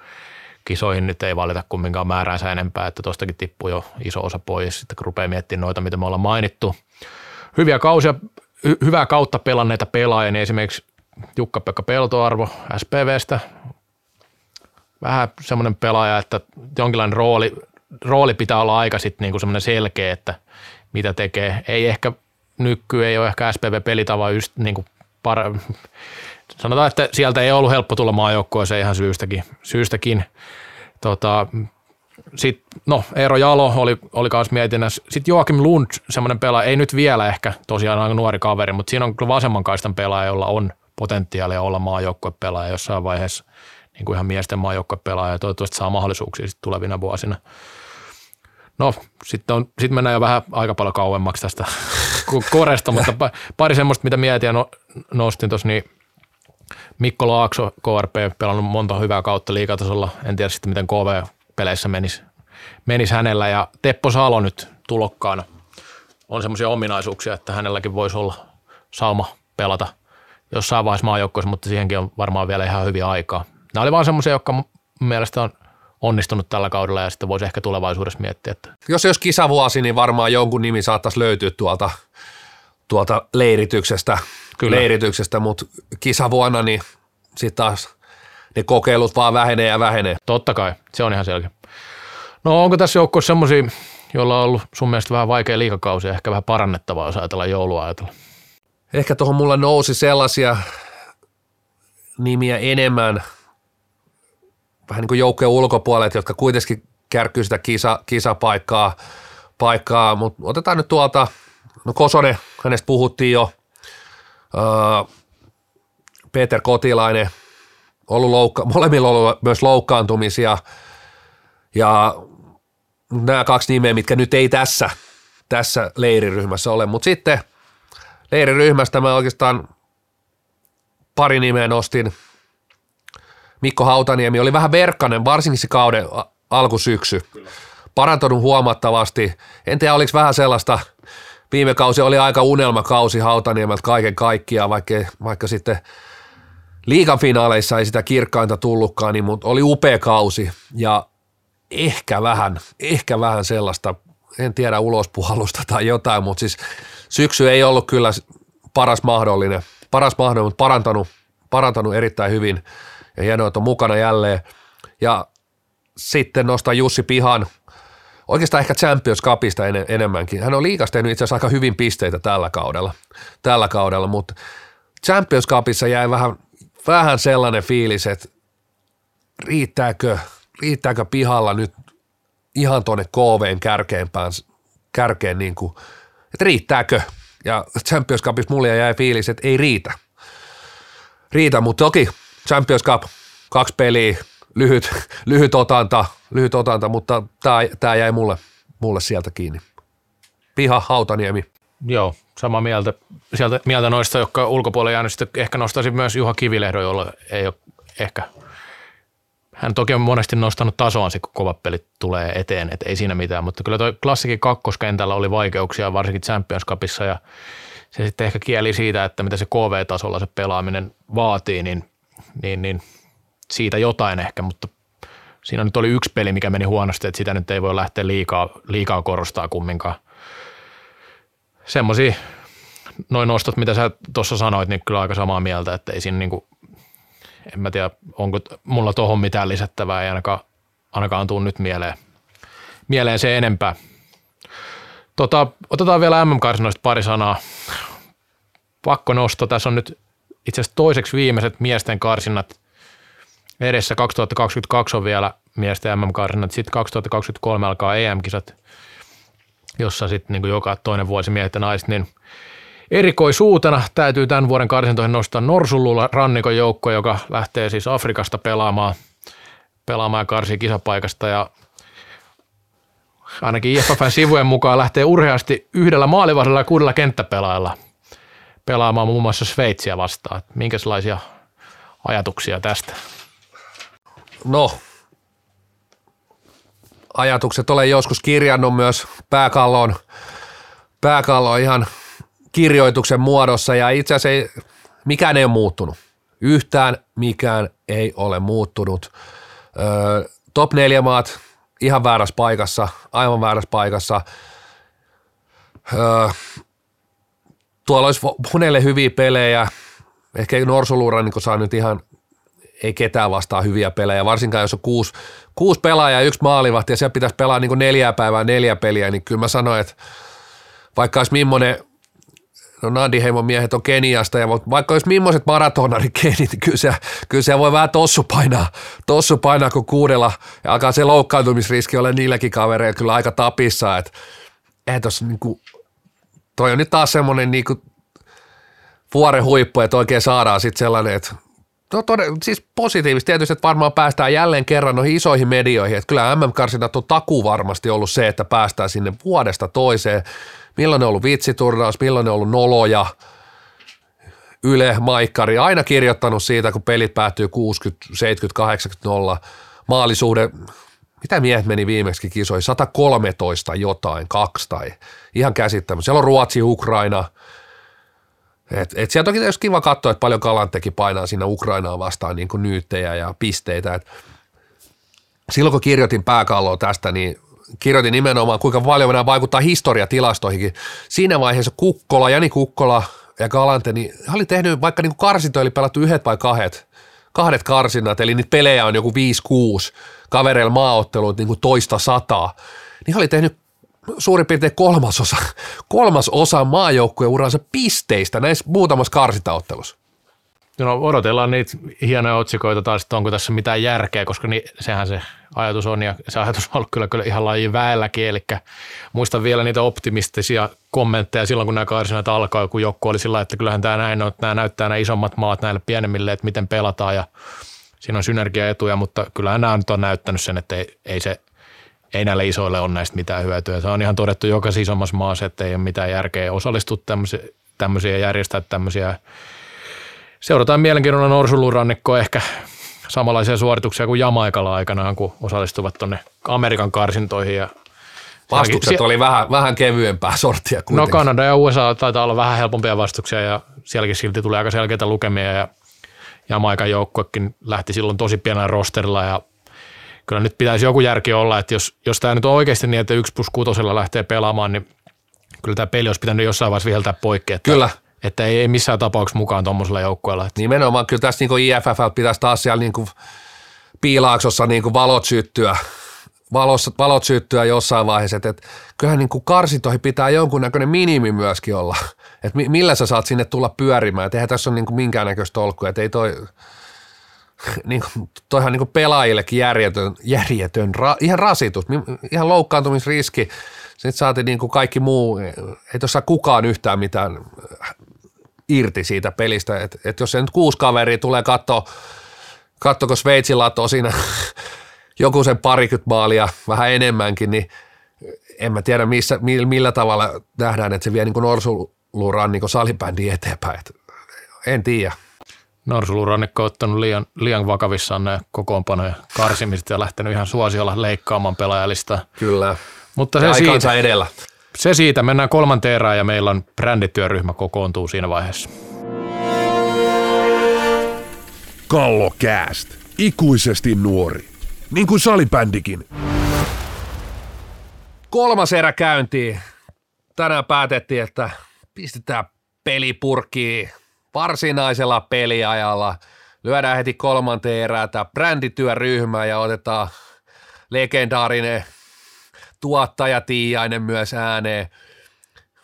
kisoihin nyt ei valita kumminkaan määräänsä enempää, että tuostakin tippuu jo iso osa pois, sitten rupeaa miettimään noita, mitä me ollaan mainittu. Hyviä kausia, hy- hyvää kautta pelanneita pelaajia, niin esimerkiksi Jukka-Pekka Peltoarvo SPVstä, vähän semmoinen pelaaja, että jonkinlainen rooli, rooli pitää olla aika sitten niin kuin semmoinen selkeä, että mitä tekee. Ei ehkä nyky, ei ole ehkä SPV-pelitava just niin kuin par- sanotaan, että sieltä ei ollut helppo tulla maajoukkoeseen ihan syystäkin. syystäkin. Tota, sit, no, Eero Jalo oli, oli kanssa mietinnässä. Sitten Joakim Lund, semmoinen pelaaja, ei nyt vielä ehkä tosiaan aika nuori kaveri, mutta siinä on kyllä vasemman kaistan pelaaja, jolla on potentiaalia olla maajoukkuepelaaja jossain vaiheessa, niin kuin ihan miesten maajoukkuepelaaja ja toivottavasti saa mahdollisuuksia sit tulevina vuosina. No, sitten, sitten mennään jo vähän aika paljon kauemmaksi tästä koresta, mutta pari semmoista, mitä mietin ja no, nostin tuossa, niin Mikko Laakso, KRP, pelannut monta hyvää kautta liikatasolla. En tiedä sitten, miten KV-peleissä menisi, menisi hänellä. Ja Teppo Salo nyt tulokkaana. On semmoisia ominaisuuksia, että hänelläkin voisi olla sauma pelata jossain vaiheessa maajoukkoissa, mutta siihenkin on varmaan vielä ihan hyviä aikaa. Nämä oli vaan semmoisia, jotka mun mielestä on onnistunut tällä kaudella ja sitten voisi ehkä tulevaisuudessa miettiä. Että. Jos jos kisavuosi, niin varmaan jonkun nimi saattaisi löytyä tuolta, tuolta leirityksestä, Kyllä. leirityksestä mutta kisavuonna niin sitten taas ne kokeilut vaan vähenee ja vähenee. Totta kai, se on ihan selkeä. No onko tässä joukkueessa semmoisia, joilla on ollut sun mielestä vähän vaikea liikakausi ja ehkä vähän parannettavaa, jos ajatellaan joulua ajatella? Ehkä tuohon mulla nousi sellaisia nimiä enemmän, vähän niin kuin joukkojen ulkopuolet, jotka kuitenkin kärkyy sitä kisa, kisapaikkaa, paikkaa, mutta otetaan nyt tuolta, no Kosonen, hänestä puhuttiin jo, öö, Peter Kotilainen, ollut loukka, molemmilla ollut myös loukkaantumisia ja nämä kaksi nimeä, mitkä nyt ei tässä, tässä leiriryhmässä ole, mutta sitten leiriryhmästä mä oikeastaan pari nimeä nostin. Mikko Hautaniemi oli vähän verkkanen, varsinkin se kauden alkusyksy. Parantunut huomattavasti. En tiedä, oliko vähän sellaista, viime kausi oli aika unelmakausi Hautaniemeltä kaiken kaikkiaan, vaikka, vaikka sitten liigan finaaleissa ei sitä kirkkainta tullutkaan, niin mutta oli upea kausi ja ehkä vähän, ehkä vähän sellaista, en tiedä ulospuhallusta tai jotain, mutta siis syksy ei ollut kyllä paras mahdollinen, paras mahdollinen, mutta parantanut, parantanut erittäin hyvin ja hienoa, että on mukana jälleen. Ja sitten nostaa Jussi Pihan, oikeastaan ehkä Champions Cupista en, enemmänkin. Hän on liikas tehnyt itse asiassa aika hyvin pisteitä tällä kaudella, tällä kaudella mutta Champions Cupissa jäi vähän, vähän sellainen fiilis, että riittääkö, riittääkö pihalla nyt ihan tuonne KVn kärkeenpään, kärkeen niin kuin, että riittääkö. Ja Champions Cupissa mulle jäi fiilis, että ei riitä. Riitä, mutta toki Champions Cup, kaksi peliä, lyhyt, lyhyt otanta, lyhyt otanta, mutta tämä jäi mulle, mulle sieltä kiinni. Piha, Hautaniemi. Joo, sama mieltä, sieltä, mieltä noista, jotka ulkopuolelle jäänyt. Sitten ehkä nostaisin myös Juha Kivilehdon, jolla ei ole ehkä hän toki on monesti nostanut tasoa, kun kovat pelit tulee eteen, että ei siinä mitään, mutta kyllä tuo klassikin kakkoskentällä oli vaikeuksia, varsinkin Champions Cupissa, ja se sitten ehkä kieli siitä, että mitä se KV-tasolla se pelaaminen vaatii, niin, niin, niin siitä jotain ehkä, mutta siinä nyt oli yksi peli, mikä meni huonosti, että sitä nyt ei voi lähteä liikaa, liikaa korostaa kumminkaan. Semmoisia noin nostot, mitä sä tuossa sanoit, niin kyllä aika samaa mieltä, että ei siinä niinku en mä tiedä, onko mulla tuohon mitään lisättävää, ei ainakaan, ainakaan tuu nyt mieleen, mieleen se enempää. Tota, otetaan vielä MM-karsinoista pari sanaa. Pakko nosto, tässä on nyt itse asiassa toiseksi viimeiset miesten karsinnat edessä. 2022 on vielä miesten MM-karsinnat, sitten 2023 alkaa EM-kisat, jossa sitten niin joka toinen vuosi miehet ja naiset, niin Erikoisuutena täytyy tämän vuoden karsintoihin nostaa Norsululla rannikon joukko, joka lähtee siis Afrikasta pelaamaan, pelaamaan ja karsii kisapaikasta ja ainakin IFFn sivujen mukaan lähtee urheasti yhdellä maalivahdella ja kuudella kenttäpelaajalla pelaamaan muun muassa Sveitsiä vastaan. Minkälaisia ajatuksia tästä? No, ajatukset olen joskus kirjannut myös pääkalloon, pääkalloon ihan – kirjoituksen muodossa ja itse asiassa ei, mikään ei ole muuttunut. Yhtään mikään ei ole muuttunut. Öö, top 4 maat ihan väärässä paikassa, aivan väärässä paikassa. Öö, tuolla olisi monelle hyviä pelejä. Ehkä Norsuluura niin saa nyt ihan ei ketään vastaa hyviä pelejä, varsinkaan jos on kuusi, kuusi pelaajaa ja yksi maalivahti ja siellä pitäisi pelaa niin neljää päivää neljä peliä, niin kyllä mä sanoin, että vaikka olisi millainen no Nandi miehet on Keniasta, ja vaikka olisi millaiset maratonarikenit, niin kyllä se, kyllä se voi vähän tossu painaa, tossu painaa kun kuudella, ja alkaa se loukkaantumisriski olla niilläkin kavereilla kyllä aika tapissa, että eihän tossa niinku, toi on nyt taas semmoinen niinku vuoren huippu, että oikein saadaan sitten sellainen, että No todella, siis positiivisesti tietysti, että varmaan päästään jälleen kerran noihin isoihin medioihin, että kyllä MM-karsinat on taku varmasti ollut se, että päästään sinne vuodesta toiseen milloin on ollut vitsiturnaus, milloin on ollut noloja, Yle, Maikkari, aina kirjoittanut siitä, kun pelit päättyy 60, 70, 80, 0. Maalisuhde, mitä miehet meni viimeksi kisoihin, 113 jotain, kaksi tai ihan käsittämättä. Siellä on Ruotsi, Ukraina. Et, et sieltä onkin tietysti kiva katsoa, että paljon Kalan teki painaa siinä Ukrainaa vastaan niin kuin nyyttejä ja pisteitä. Et silloin kun kirjoitin pääkalloa tästä, niin kirjoitin nimenomaan, kuinka paljon nämä vaikuttaa historiatilastoihinkin. Siinä vaiheessa Kukkola, Jani Kukkola ja Galante, niin he oli tehnyt vaikka niin karsintoja, eli pelattu yhdet vai kahdet, kahdet karsinnat, eli niitä pelejä on joku 5-6 kavereilla maaottelut niin kuin toista sataa, niin he oli tehnyt suurin piirtein kolmasosa, kolmasosa maajoukkueen uransa pisteistä näissä muutamassa karsintaottelussa. No odotellaan niitä hienoja otsikoita taas, että onko tässä mitään järkeä, koska niin, sehän se ajatus on ja se ajatus on ollut kyllä, kyllä ihan lajin väelläkin, eli muistan vielä niitä optimistisia kommentteja silloin, kun nämä karsinat alkoi, kun joku oli sillä että kyllähän tämä näin on, että nämä näyttää nämä isommat maat näille pienemmille, että miten pelataan ja siinä on synergiaetuja, mutta kyllähän nämä nyt on näyttänyt sen, että ei, ei se ei näille isoille ole näistä mitään hyötyä. Se on ihan todettu joka isommassa maassa, että ei ole mitään järkeä osallistua tämmöisiä ja järjestää tämmöisiä seurataan mielenkiinnolla norsulurannikkoa ehkä samanlaisia suorituksia kuin Jamaikalla aikanaan, kun osallistuvat tuonne Amerikan karsintoihin. Ja Vastukset oli vähän, vähän kevyempää sorttia kuitenkin. No Kanada ja USA taitaa olla vähän helpompia vastuksia ja sielläkin silti tulee aika selkeitä lukemia ja Jamaikan joukkuekin lähti silloin tosi pienellä rosterilla ja kyllä nyt pitäisi joku järki olla, että jos, jos tämä nyt on oikeasti niin, että 1 plus 6 lähtee pelaamaan, niin kyllä tämä peli olisi pitänyt jossain vaiheessa viheltää poikki. Että kyllä. Että ei, ei missään tapauksessa mukaan tuommoisella joukkueella. Nimenomaan kyllä tässä niin IFF pitäisi taas siellä niin kuin piilaaksossa niin kuin valot syttyä, valot, valot syttyä jossain vaiheessa, että, että kyllähän niin kuin karsintoihin pitää jonkunnäköinen minimi myöskin olla, että millä sä saat sinne tulla pyörimään, että eihän tässä ole niin kuin minkäännäköistä tolkkua, että ei toi, niin kuin, toihan niin kuin pelaajillekin järjetön, järjetön ra, ihan rasitus, ihan loukkaantumisriski, sitten saatiin niin kuin kaikki muu, ei tuossa kukaan yhtään mitään irti siitä pelistä, että et jos se nyt kuusi kaveria tulee katsoa, katsoko Sveitsin lato siinä joku sen parikymmentä maalia, vähän enemmänkin, niin en mä tiedä missä, millä tavalla nähdään, että se vie niin norsuluran niin salibändi eteenpäin. Et en tiedä. Norsulurannikko on ottanut liian, liian vakavissaan nämä kokoonpanoja karsimiset ja lähtenyt ihan suosiolla leikkaamaan pelaajalista. Kyllä. Mutta se siitä, edellä. Se siitä. Mennään kolmanteen erään ja meillä on brändityöryhmä kokoontuu siinä vaiheessa. Kallokääst. Ikuisesti nuori. Niin kuin salibändikin. Kolmas erä käyntiin. Tänään päätettiin, että pistetään pelipurkkiin varsinaisella peliajalla. Lyödään heti kolmanteen erään tämä brändityöryhmä ja otetaan legendaarinen tuottaja Tiiainen myös ääneen.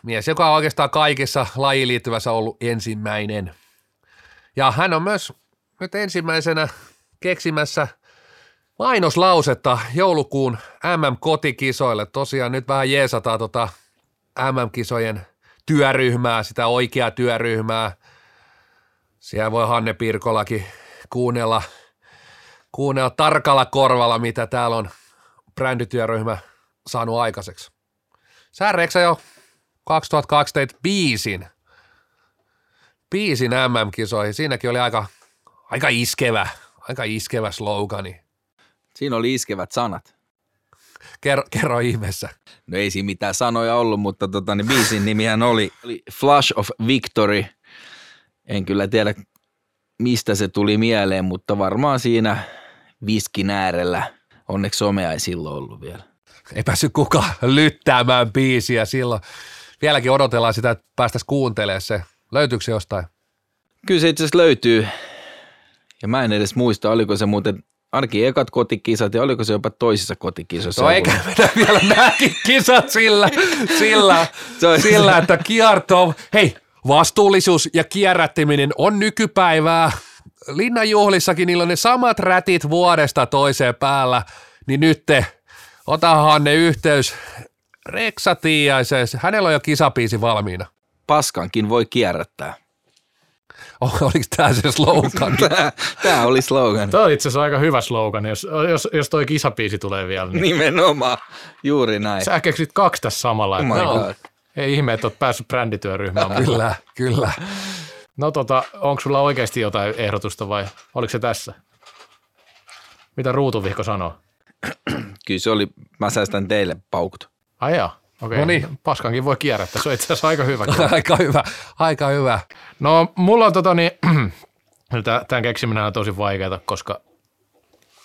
Mies, joka on oikeastaan kaikessa lajiin liittyvässä ollut ensimmäinen. Ja hän on myös nyt ensimmäisenä keksimässä mainoslausetta joulukuun MM-kotikisoille. Tosiaan nyt vähän jeesataan tota MM-kisojen työryhmää, sitä oikeaa työryhmää. Siellä voi Hanne Pirkolakin kuunnella, kuunnella tarkalla korvalla, mitä täällä on brändityöryhmä – saanut aikaiseksi. Sä Reksa jo 2002 teit biisin, biisin MM-kisoihin. Siinäkin oli aika, aika iskevä, aika iskevä slogani. Siinä oli iskevät sanat. Kerro, kerro ihmeessä. No ei siinä mitään sanoja ollut, mutta tota, niin biisin nimihän oli, oli Flash of Victory. En kyllä tiedä, mistä se tuli mieleen, mutta varmaan siinä viskin äärellä. Onneksi somea ei silloin ollut vielä ei päässyt kukaan lyttäämään biisiä silloin. Vieläkin odotellaan sitä, että päästäisiin kuuntelemaan se. Löytyykö se jostain? Kyllä se itse asiassa löytyy. Ja mä en edes muista, oliko se muuten ainakin ekat kotikisat ja oliko se jopa toisissa kotikisoissa. No eikä mennä vielä nämäkin kisat sillä, sillä, sillä että kierto, hei, vastuullisuus ja kierrättiminen on nykypäivää. Linnanjuhlissakin niillä on ne samat rätit vuodesta toiseen päällä, niin nyt te Otahan ne yhteys Reksa Tiaiseen. Hänellä on jo kisapiisi valmiina. Paskankin voi kierrättää. Oh, oliko tämä se slogan? tämä oli slogan. Tämä on itse asiassa aika hyvä slogan, jos, jos, jos toi kisapiisi tulee vielä. Niin. Nimenomaan, juuri näin. Sä keksit kaksi tässä samalla. Oh no, ei ihme, että olet päässyt brändityöryhmään. kyllä, kyllä. No tota, onko sulla oikeasti jotain ehdotusta vai oliko se tässä? Mitä Ruutuvihko sanoo? Kyllä se oli, mä säästän teille paukut. Ai joo, okei. Okay. No niin. Paskankin voi kierrättää, se on itse asiassa aika hyvä. aika hyvä, aika hyvä. No mulla on tota niin, tämän keksiminen on tosi vaikeaa, koska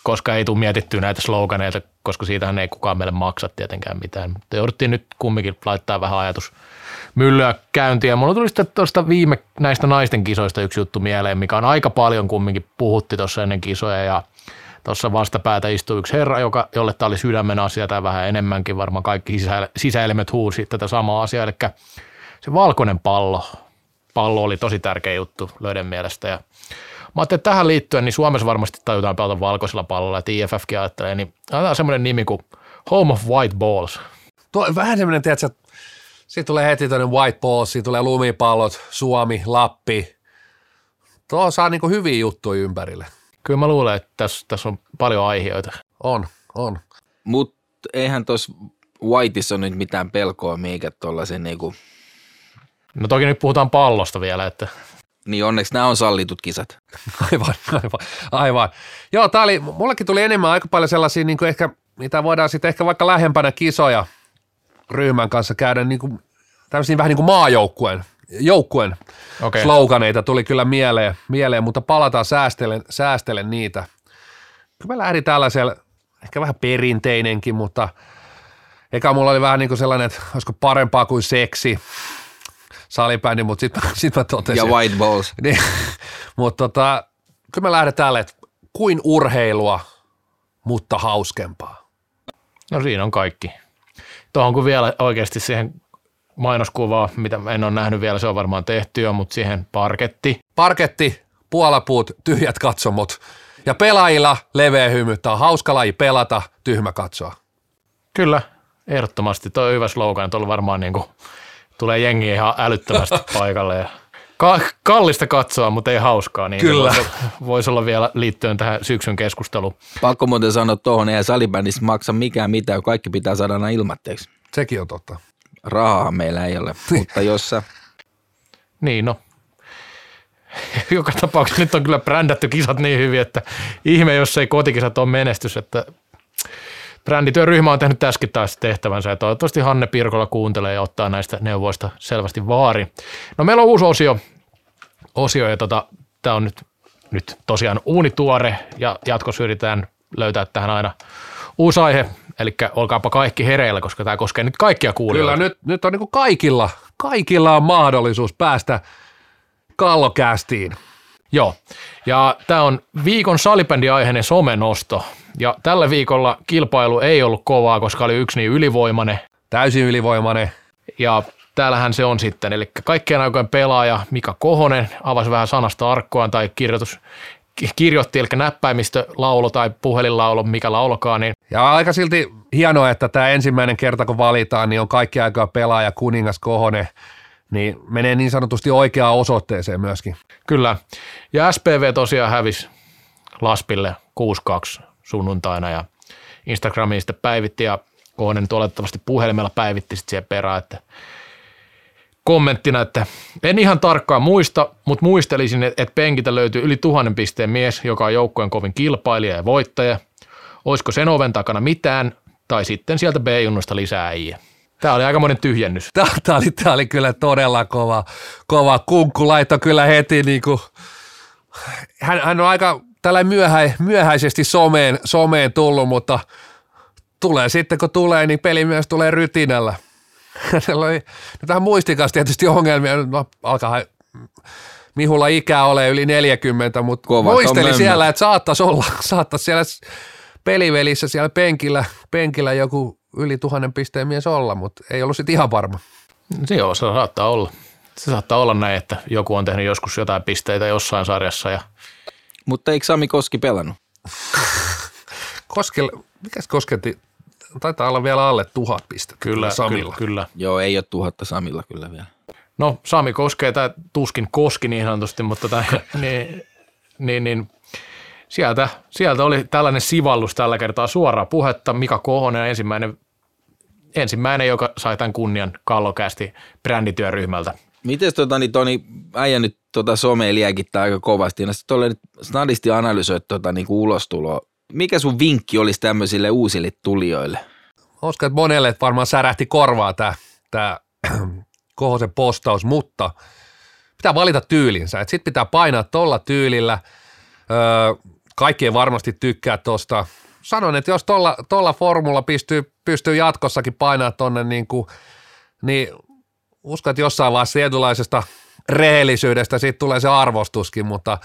koska ei tule mietittyä näitä sloganeita, koska siitähän ei kukaan meille maksa tietenkään mitään. Mutta jouduttiin nyt kumminkin laittaa vähän ajatus myllyä käyntiin. Ja mulla tuli sitten tuosta viime näistä naisten kisoista yksi juttu mieleen, mikä on aika paljon kumminkin puhutti tuossa ennen kisoja ja tuossa vastapäätä istui yksi herra, joka, jolle tämä oli sydämen asia tai vähän enemmänkin, varmaan kaikki sisä, sisäelimet huusi tätä samaa asiaa, eli se valkoinen pallo, pallo oli tosi tärkeä juttu löydän mielestä ja Mä ajattelin, että tähän liittyen, niin Suomessa varmasti tajutaan pelata valkoisella pallolla, että IFFkin ajattelee, niin annetaan semmoinen nimi kuin Home of White Balls. Tuo, vähän semmoinen, tiedätkö, siitä tulee heti toinen white balls, siitä tulee lumipallot, Suomi, Lappi. Tuo saa niinku hyviä juttuja ympärille. Kyllä mä luulen, että tässä, tässä on paljon aiheita. On, on. Mutta eihän tuossa Whiteissa ole nyt mitään pelkoa mikä tuollaisen niinku, No toki nyt puhutaan pallosta vielä, että niin onneksi nämä on sallitut kisat. Aivan, aivan, aivan. Joo, tää oli, mullekin tuli enemmän aika paljon sellaisia, niin kuin ehkä, mitä voidaan sitten ehkä vaikka lähempänä kisoja ryhmän kanssa käydä, niin kuin, tämmöisiä vähän niin kuin maajoukkueen joukkueen Okei. sloganeita tuli kyllä mieleen, mieleen mutta palataan säästelen, säästelen niitä. Kyllä mä lähdin tällaisella, ehkä vähän perinteinenkin, mutta eka mulla oli vähän niin kuin sellainen, että olisiko parempaa kuin seksi, salibändi, mutta sitten sit mä totesin. Ja white balls. Niin, mutta tota, kyllä me lähdetään tälle, että kuin urheilua, mutta hauskempaa. no siinä on kaikki. Tuohon kun vielä oikeasti siihen mainoskuvaa, mitä en ole nähnyt vielä, se on varmaan tehty jo, mutta siihen parketti. Parketti, puolapuut, tyhjät katsomot ja pelaajilla leveä hymy. Tämä on hauska laji pelata, tyhmä katsoa. Kyllä, ehdottomasti. Tuo on hyvä slogan, tuolla varmaan niin kuin, tulee jengi ihan älyttömästi paikalle. Ja ka- kallista katsoa, mutta ei hauskaa. Niin Kyllä. Voisi, voisi olla vielä liittyen tähän syksyn keskusteluun. Pakko muuten sanoa tuohon, eihän salibändissä maksa mikään mitään, kaikki pitää saada aina ilmatteeksi. Sekin on totta. Rahaa meillä ei ole, mutta jos sä Niin, no. Joka tapauksessa nyt on kyllä brändätty kisat niin hyvin, että ihme, jos ei kotikisat ole menestys, että brändityöryhmä on tehnyt taas tehtävänsä ja toivottavasti Hanne Pirkola kuuntelee ja ottaa näistä neuvoista selvästi vaari. No meillä on uusi osio, osio ja tota, tämä on nyt, nyt tosiaan uunituore ja jatkossa yritetään löytää tähän aina uusi aihe, eli olkaapa kaikki hereillä, koska tämä koskee nyt kaikkia kuulijoita. Kyllä nyt, nyt on niin kaikilla, kaikilla on mahdollisuus päästä kallokästiin. Joo, ja tämä on viikon salibändiaiheinen somenosto. Ja tällä viikolla kilpailu ei ollut kovaa, koska oli yksi niin ylivoimainen. Täysin ylivoimainen. Ja täällähän se on sitten, eli kaikkien aikojen pelaaja Mika Kohonen avasi vähän sanasta arkkoaan tai kirjoitus, ki- kirjoitti, eli näppäimistölaulo tai puhelinlaulo, mikä laulokaan, niin Ja aika silti hienoa, että tämä ensimmäinen kerta kun valitaan, niin on kaikki aikaa pelaaja kuningas Kohonen, niin menee niin sanotusti oikeaan osoitteeseen myöskin. kyllä. Ja SPV tosiaan hävisi Laspille 6-2 sunnuntaina ja Instagramiin sitten päivitti ja Kohonen nyt olettavasti puhelimella päivitti sitten siihen perään, että kommenttina, että en ihan tarkkaan muista, mutta muistelisin, että penkitä löytyy yli tuhannen pisteen mies, joka on joukkojen kovin kilpailija ja voittaja. Olisiko sen oven takana mitään, tai sitten sieltä B-junnusta lisää äijä. Tämä oli aikamoinen tyhjennys. Tämä oli, tämä oli kyllä todella kova, kova kunkku laitto kyllä heti niin kuin, hän, hän on aika tällä myöhä, myöhäisesti someen, someen tullut, mutta tulee sitten kun tulee, niin peli myös tulee rytinällä. Hänellä oli no tähän muistikas tietysti ongelmia, no, alkaa Mihulla ikää ole yli 40, mutta Kovat on muisteli siellä, että saattaisi olla, saattaisi siellä pelivelissä siellä penkillä, penkillä joku yli tuhannen pisteen mies olla, mutta ei ollut sitten ihan varma. Se joo, se saattaa olla. Se saattaa olla näin, että joku on tehnyt joskus jotain pisteitä jossain sarjassa ja Mutta eikö Sami Koski pelannut? Koskel, mikäs kosketti? Taitaa olla vielä alle tuhat pistettä. kyllä, Samilla. kyllä, kyllä. Joo, ei ole tuhatta Samilla kyllä vielä. No Sami koskee, tämä tuskin koski niin sanotusti, mutta tämä, niin, niin, niin, sieltä, sieltä oli tällainen sivallus tällä kertaa suoraa puhetta. Mika Kohonen ensimmäinen, ensimmäinen joka sai tämän kunnian kallokästi brändityöryhmältä. Miten tota, niin Toni, äijä nyt tota somea liekittää aika kovasti. No sitten nyt snadisti analysoit tota, niin ulostuloa. Mikä sun vinkki olisi tämmöisille uusille tulijoille? Uskon, että monelle varmaan särähti korvaa tämä, tämä Kohosen postaus, mutta pitää valita tyylinsä. Sitten pitää painaa tuolla tyylillä. Öö, kaikki ei varmasti tykkää tuosta. Sanon, että jos tuolla, formula pystyy, pystyy jatkossakin painaa tuonne, niin, kuin, niin uskon, että jossain vaiheessa tietynlaisesta rehellisyydestä siitä tulee se arvostuskin, mutta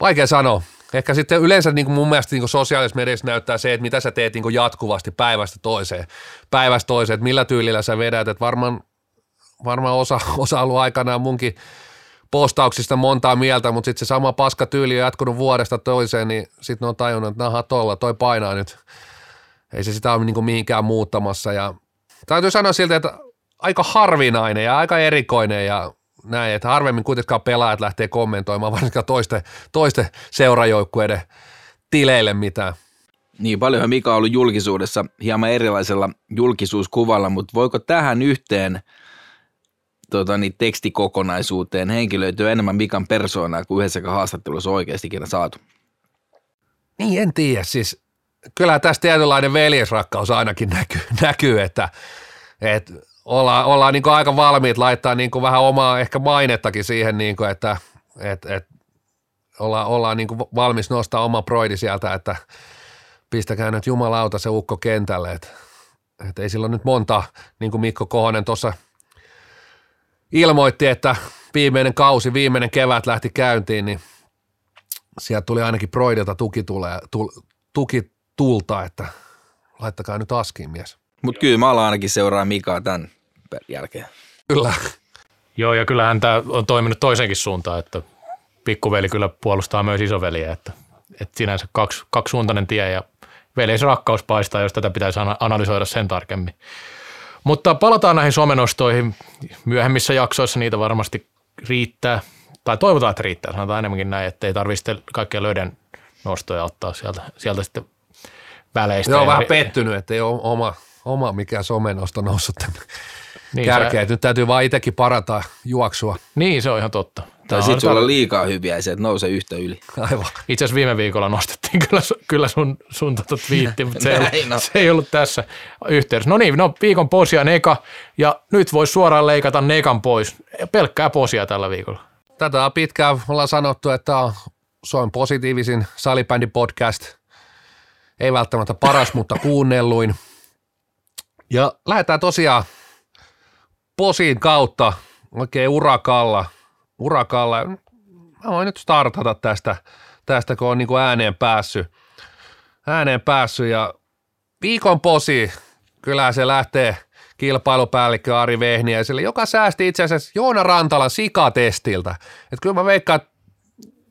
vaikea sanoa. Ehkä sitten yleensä niin kuin mun mielestä niin kuin sosiaalisessa mediassa näyttää se, että mitä sä teet niin kuin jatkuvasti päivästä toiseen, päivästä toiseen, että millä tyylillä sä vedät, että varmaan, varmaan osa, osa ollut aikanaan munkin postauksista montaa mieltä, mutta sitten se sama paska tyyli on jatkunut vuodesta toiseen, niin sitten on tajunnut, että naha tolla, toi painaa nyt. Ei se sitä ole niin kuin mihinkään muuttamassa ja täytyy sanoa siltä, että aika harvinainen ja aika erikoinen ja näin, että harvemmin kuitenkaan pelaajat lähtee kommentoimaan varsinkaan toisten, toisten seurajoukkueiden tileille mitään. Niin, paljonhan Mika on ollut julkisuudessa hieman erilaisella julkisuuskuvalla, mutta voiko tähän yhteen tota, niin, tekstikokonaisuuteen henkilöityä enemmän Mikan persoonaa kuin yhdessäkään haastattelussa oikeasti saatu? Niin, en tiedä. Siis kyllä tässä tietynlainen veljesrakkaus ainakin näkyy, näkyy että, että ollaan, ollaan niin aika valmiit laittaa niin vähän omaa ehkä mainettakin siihen, niin kuin, että et, et, ollaan, ollaan niin valmis nostaa oma proidi sieltä, että pistäkää nyt jumalauta se ukko kentälle, että et ei silloin nyt monta, niin kuin Mikko Kohonen tuossa ilmoitti, että viimeinen kausi, viimeinen kevät lähti käyntiin, niin sieltä tuli ainakin Broidilta tuki, tulee, tul, tuki tulta, että laittakaa nyt askiin mies. Mutta kyllä mä ainakin seuraa Mikaa tämän jälkeen. Kyllä. Joo, ja kyllähän tämä on toiminut toisenkin suuntaan, että pikkuveli kyllä puolustaa myös isoveliä, että, että sinänsä kaksi, kaksisuuntainen tie ja rakkaus paistaa, jos tätä pitäisi analysoida sen tarkemmin. Mutta palataan näihin somenostoihin. Myöhemmissä jaksoissa niitä varmasti riittää, tai toivotaan, että riittää, sanotaan enemmänkin näin, että ei tarvitse kaikkia löydän nostoja ottaa sieltä, sieltä sitten väleistä. Joo, vähän pettynyt, että ei ole oma, oma mikä somenosto noussut tänne niin kärkeä. Se... Nyt täytyy vaan itsekin parata juoksua. Niin, se on ihan totta. Tai sitten sulla on liikaa hyviä ja se, että nousee yhtä yli. Aivan. Itse asiassa viime viikolla nostettiin kyllä, kyllä sun, sun tota twiitti, mutta se, ei ollut, no. se ei ollut tässä yhteydessä. No niin, no viikon posia Neka ja nyt voisi suoraan leikata Nekan pois. Pelkkää posia tällä viikolla. Tätä on pitkään ollaan sanottu, että on Suomen positiivisin salibändipodcast. Ei välttämättä paras, mutta kuunnelluin. Ja lähdetään tosiaan posin kautta oikein urakalla, urakalla. Mä voin nyt startata tästä, tästä kun on niin kuin ääneen päässyt, ääneen päässyt ja viikon posi, kyllä se lähtee kilpailupäällikkö Ari Vehniäiselle, joka säästi itse asiassa Joona Rantalan sikatestiltä. Että kyllä mä veikkaan, että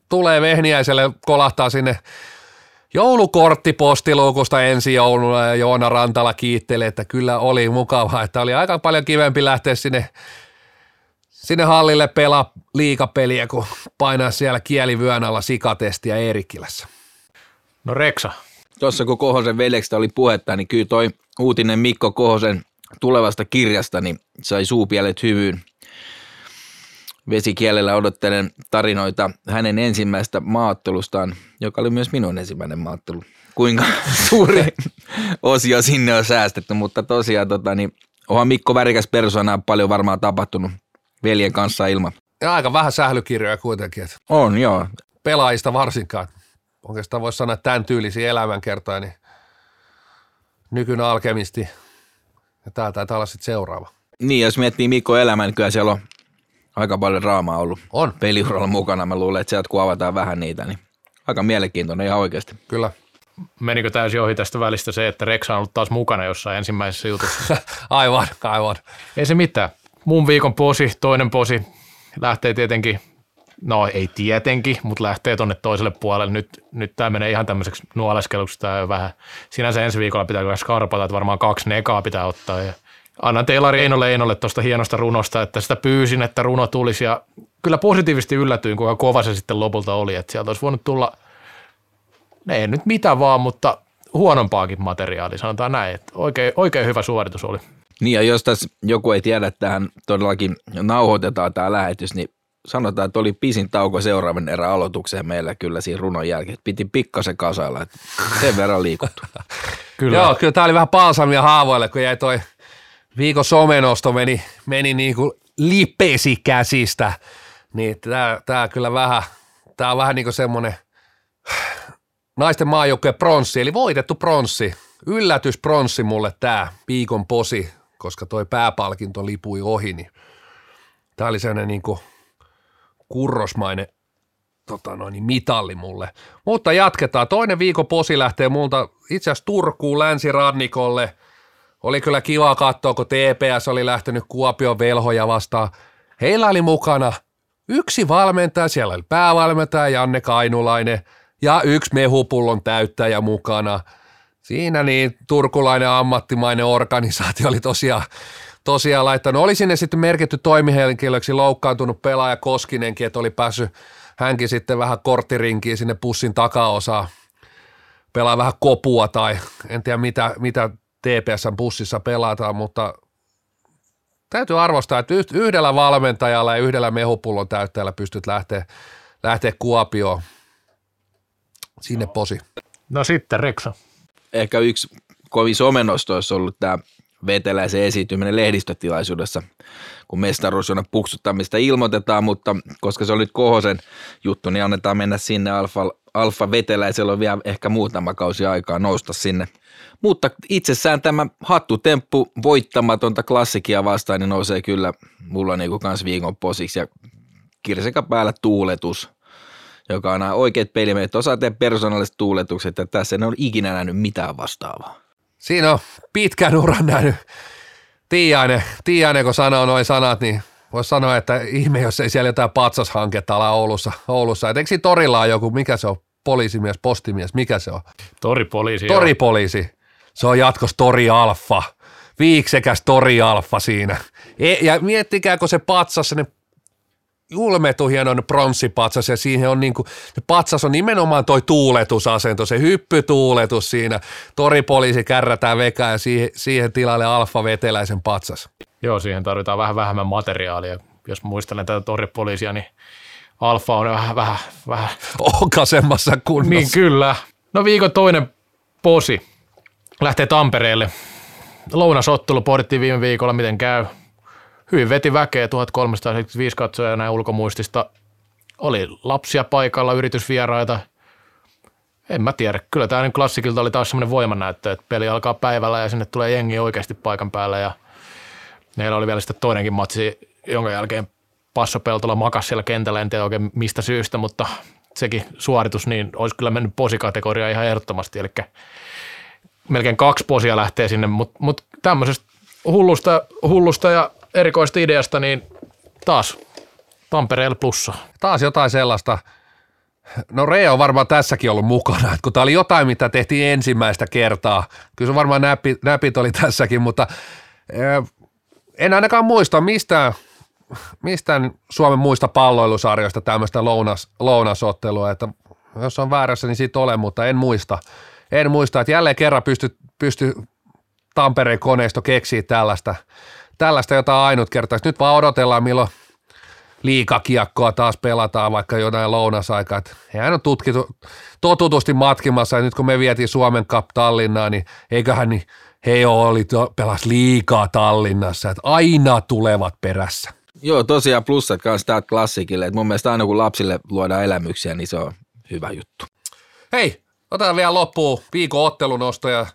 tulee Vehniäiselle, kolahtaa sinne joulukortti postiluukusta ensi jouluna ja Joona Rantala kiittelee, että kyllä oli mukavaa, että oli aika paljon kivempi lähteä sinne, sinne hallille pelaa liikapeliä, kun painaa siellä kielivyön alla sikatestiä Eerikilässä. No Reksa. Tuossa kun Kohosen veljeksestä oli puhetta, niin kyllä toi uutinen Mikko Kohosen tulevasta kirjasta niin sai suupielet hyvyyn vesikielellä odottelen tarinoita hänen ensimmäistä maattelustaan, joka oli myös minun ensimmäinen maattelu. Kuinka suuri osio sinne on säästetty, mutta tosiaan tota, niin, onhan Mikko värikäs persona paljon varmaan tapahtunut veljen kanssa ilman. Ja aika vähän sählykirjoja kuitenkin. Että on, joo. Pelaajista varsinkaan. Oikeastaan voisi sanoa, että tämän tyylisiä elämänkertoja, niin nykyinen alkemisti. Ja tää taitaa olla sitten seuraava. Niin, jos miettii Mikko elämän, niin kyllä siellä on aika paljon draamaa ollut on. peliuralla mukana. Mä luulen, että sieltä kun avataan vähän niitä, niin aika mielenkiintoinen ihan oikeasti. Kyllä. Menikö täysin ohi tästä välistä se, että Reksa on ollut taas mukana jossain ensimmäisessä jutussa? aivan, aivan. Ei se mitään. Mun viikon posi, toinen posi, lähtee tietenkin, no ei tietenkin, mutta lähtee tonne toiselle puolelle. Nyt, nyt tämä menee ihan tämmöiseksi nuoleskeluksi, tämä vähän. Sinänsä ensi viikolla pitää kyllä skarpata, että varmaan kaksi nekaa pitää ottaa ja – annan Teilari Einolle Einolle tuosta hienosta runosta, että sitä pyysin, että runo tulisi ja kyllä positiivisesti yllätyin, kuinka kova se sitten lopulta oli, että sieltä olisi voinut tulla, ei nyt mitä vaan, mutta huonompaakin materiaalia, sanotaan näin, että oikein, oikein hyvä suoritus oli. Niin ja jos tässä joku ei tiedä, että tähän todellakin nauhoitetaan tämä lähetys, niin sanotaan, että oli pisin tauko seuraavan erän aloitukseen meillä kyllä siinä runon jälkeen. Piti pikkasen kasailla, että sen verran liikuttu. kyllä. Joo, kyllä tämä oli vähän palsamia haavoille, kun jäi toi – viikon somenosto meni, meni niin kuin lipesi käsistä, niin tämä, tämä kyllä vähän Tämä on vähän niin kuin semmoinen naisten maajoukkojen pronssi, eli voitettu pronssi. Yllätys pronssi mulle tämä viikon posi, koska toi pääpalkinto lipui ohi, niin tämä oli sellainen niin kuin kurrosmainen tota noin, niin mitalli mulle. Mutta jatketaan. Toinen viikon posi lähtee multa itse asiassa Turkuun länsirannikolle. Oli kyllä kiva katsoa, kun TPS oli lähtenyt Kuopion velhoja vastaan. Heillä oli mukana yksi valmentaja, siellä oli päävalmentaja Janne Kainulainen ja yksi mehupullon täyttäjä mukana. Siinä niin turkulainen ammattimainen organisaatio oli tosiaan, tosiaan laittanut. Oli sinne sitten merkitty toimihenkilöksi loukkaantunut pelaaja Koskinenkin, että oli päässyt hänkin sitten vähän korttirinkiin sinne pussin takaosaan, pelaa vähän kopua tai en tiedä mitä, mitä TPSn bussissa pelataan, mutta täytyy arvostaa, että yhdellä valmentajalla ja yhdellä mehupullon täyttäjällä pystyt lähteä, lähteä Kuopioon sinne posi. No sitten Reksa. Ehkä yksi kovin somenosto olisi ollut tämä veteläisen esiintyminen lehdistötilaisuudessa, kun mestaruusjona puksuttamista ilmoitetaan, mutta koska se on nyt Kohosen juttu, niin annetaan mennä sinne Alfa, Alfa Veteläisellä on vielä ehkä muutama kausi aikaa nousta sinne. Mutta itsessään tämä hattutemppu voittamatonta klassikia vastaan, niin nousee kyllä mulla niinku kans viikon posiksi ja kirsekä päällä tuuletus, joka on oikeat pelimeet, osaa tehdä persoonalliset tuuletukset ja tässä en ole ikinä nähnyt mitään vastaavaa. Siinä on pitkän uran nähnyt Tiiainen, Tiiainen kun sanoo noin sanat, niin voisi sanoa, että ihme, jos ei siellä jotain patsashanketta ala Oulussa. Oulussa. Et eikö siinä torilla on joku, mikä se on, poliisimies, postimies, mikä se on? Toripoliisi. Toripoliisi. Se on jatkos Tori Alfa. Viiksekäs Tori Alfa siinä. E, ja miettikääkö se patsas, ne julmetu hienon pronssipatsas ja siihen on niinku, se patsas on nimenomaan toi tuuletusasento, se hyppytuuletus siinä. Toripoliisi kärrätään vekää ja siihen, siihen tilalle alfa veteläisen patsas. Joo, siihen tarvitaan vähän vähemmän materiaalia. Jos muistelen tätä toripoliisia, niin alfa on vähän, vähän, vähän. Okasemmassa kunnossa. Niin kyllä. No viikon toinen posi lähtee Tampereelle. Lounasottelu pohdittiin viime viikolla, miten käy hyvin veti väkeä, 1375 katsoja näin ulkomuistista. Oli lapsia paikalla, yritysvieraita. En mä tiedä. Kyllä tämä klassikilta oli taas semmoinen voimannäyttö, että peli alkaa päivällä ja sinne tulee jengi oikeasti paikan päälle. Ja meillä oli vielä sitten toinenkin matsi, jonka jälkeen Passo Peltola makas siellä kentällä, en tiedä oikein mistä syystä, mutta sekin suoritus, niin olisi kyllä mennyt posikategoria ihan ehdottomasti. Eli melkein kaksi posia lähtee sinne, mutta mut tämmöisestä hullusta, hullusta ja erikoista ideasta, niin taas Tampereella plussa. Taas jotain sellaista. No Rea on varmaan tässäkin ollut mukana, että kun tämä oli jotain, mitä tehtiin ensimmäistä kertaa. Kyllä se varmaan näpit, näpit oli tässäkin, mutta en ainakaan muista mistään, mistään Suomen muista palloilusarjoista tämmöistä lounas, lounasottelua, että jos on väärässä, niin siitä ole, mutta en muista. En muista, että jälleen kerran pysty, pysty Tampereen koneisto keksii tällaista, tällaista jotain ainutkertaista. Nyt vaan odotellaan, milloin liikakiekkoa taas pelataan vaikka jotain lounasaikaa. Hän on tutkitu, totutusti matkimassa ja nyt kun me vietiin Suomen Cup Tallinnaan, niin eiköhän niin he oli pelas liikaa Tallinnassa, että aina tulevat perässä. Joo, tosiaan plussat kanssa täältä klassikille, että mun mielestä aina kun lapsille luodaan elämyksiä, niin se on hyvä juttu. Hei, otetaan vielä loppuun viikon ottelunosto ja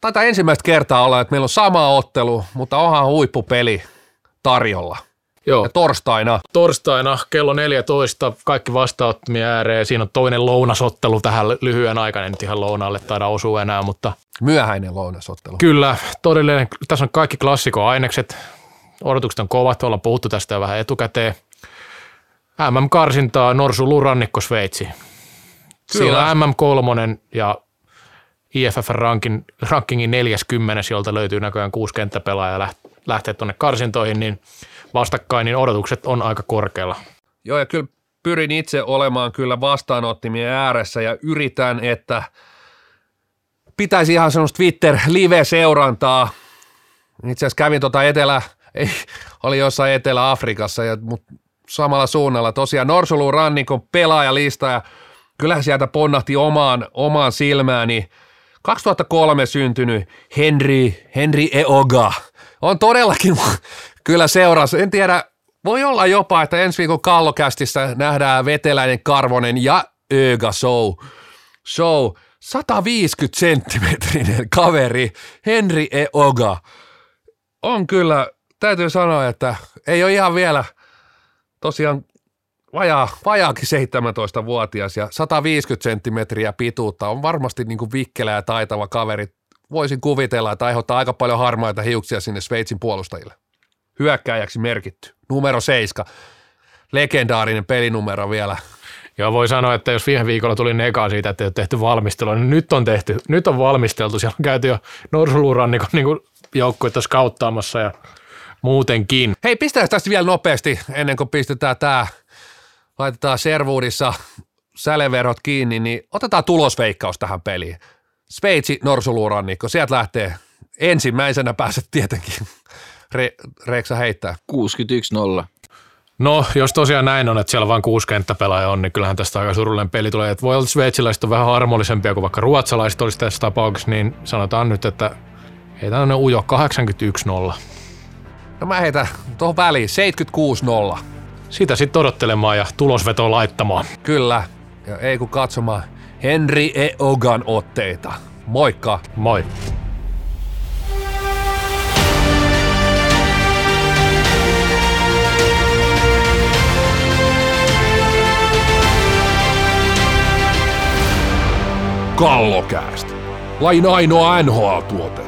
taitaa ensimmäistä kertaa olla, että meillä on sama ottelu, mutta onhan huippupeli tarjolla. Joo. Ja torstaina. Torstaina kello 14 kaikki vastaanottimia ääreen. Siinä on toinen lounasottelu tähän lyhyen aikana. En nyt ihan lounaalle taida osua enää, mutta... Myöhäinen lounasottelu. Kyllä, todellinen. Tässä on kaikki klassikoainekset. Odotukset on kovat, ollaan puhuttu tästä jo vähän etukäteen. MM-karsintaa Norsu Lurannikko Sveitsi. Kyllä. Siinä on MM3 ja IFF-rankin, rankingin 40, jolta löytyy näköjään kuusi kenttäpelaajaa ja lähtee tuonne karsintoihin, niin vastakkain, niin odotukset on aika korkealla. Joo, ja kyllä pyrin itse olemaan kyllä vastaanottimien ääressä ja yritän, että pitäisi ihan semmoista Twitter-live-seurantaa. Itse asiassa kävin tuota Etelä, ei, oli jossain Etelä-Afrikassa, ja, mutta samalla suunnalla tosiaan Norsuluun rannikon pelaajalista, ja kyllähän sieltä ponnahti omaan, omaan silmääni 2003 syntynyt Henry, Henry Eoga on todellakin kyllä seurasi. En tiedä, voi olla jopa, että ensi viikon kallokästissä nähdään Veteläinen, Karvonen ja Öga Show. Show 150 senttimetrinen kaveri Henry E. Oga. On kyllä, täytyy sanoa, että ei ole ihan vielä tosiaan vajaa, vajaakin 17-vuotias ja 150 senttimetriä pituutta on varmasti niin kuin vikkelä ja taitava kaveri. Voisin kuvitella, että aiheuttaa aika paljon harmaita hiuksia sinne Sveitsin puolustajille. Hyökkääjäksi merkitty. Numero 7. Legendaarinen pelinumero vielä. Joo, voi sanoa, että jos viime viikolla tuli neka siitä, että ei ole tehty valmistelua, niin nyt on tehty, nyt on valmisteltu. Siellä on käyty jo Norsulurannikon niin joukkuetta skauttaamassa ja muutenkin. Hei, pistetään tästä vielä nopeasti ennen kuin pistetään tämä, laitetaan servuudissa säleverot kiinni, niin otetaan tulosveikkaus tähän peliin. Sveitsi, Norsulurannikko, sieltä lähtee ensimmäisenä pääset tietenkin. Re, Reeksa heittää. 61-0. No, jos tosiaan näin on, että siellä vain kuusi kenttäpelaajaa on, niin kyllähän tästä aika surullinen peli tulee. Että voi olla, että sveitsiläiset on vähän harmollisempia kuin vaikka ruotsalaiset olisi tässä tapauksessa, niin sanotaan nyt, että ei tämmöinen ujo 81-0. No mä heitän tuohon väliin 76-0. Sitä sitten odottelemaan ja tulosvetoa laittamaan. Kyllä, ja ei kun katsomaan Henry E. Ogan otteita. Moikka! Moi! Kallokääst. Lain ainoa NHL-tuote.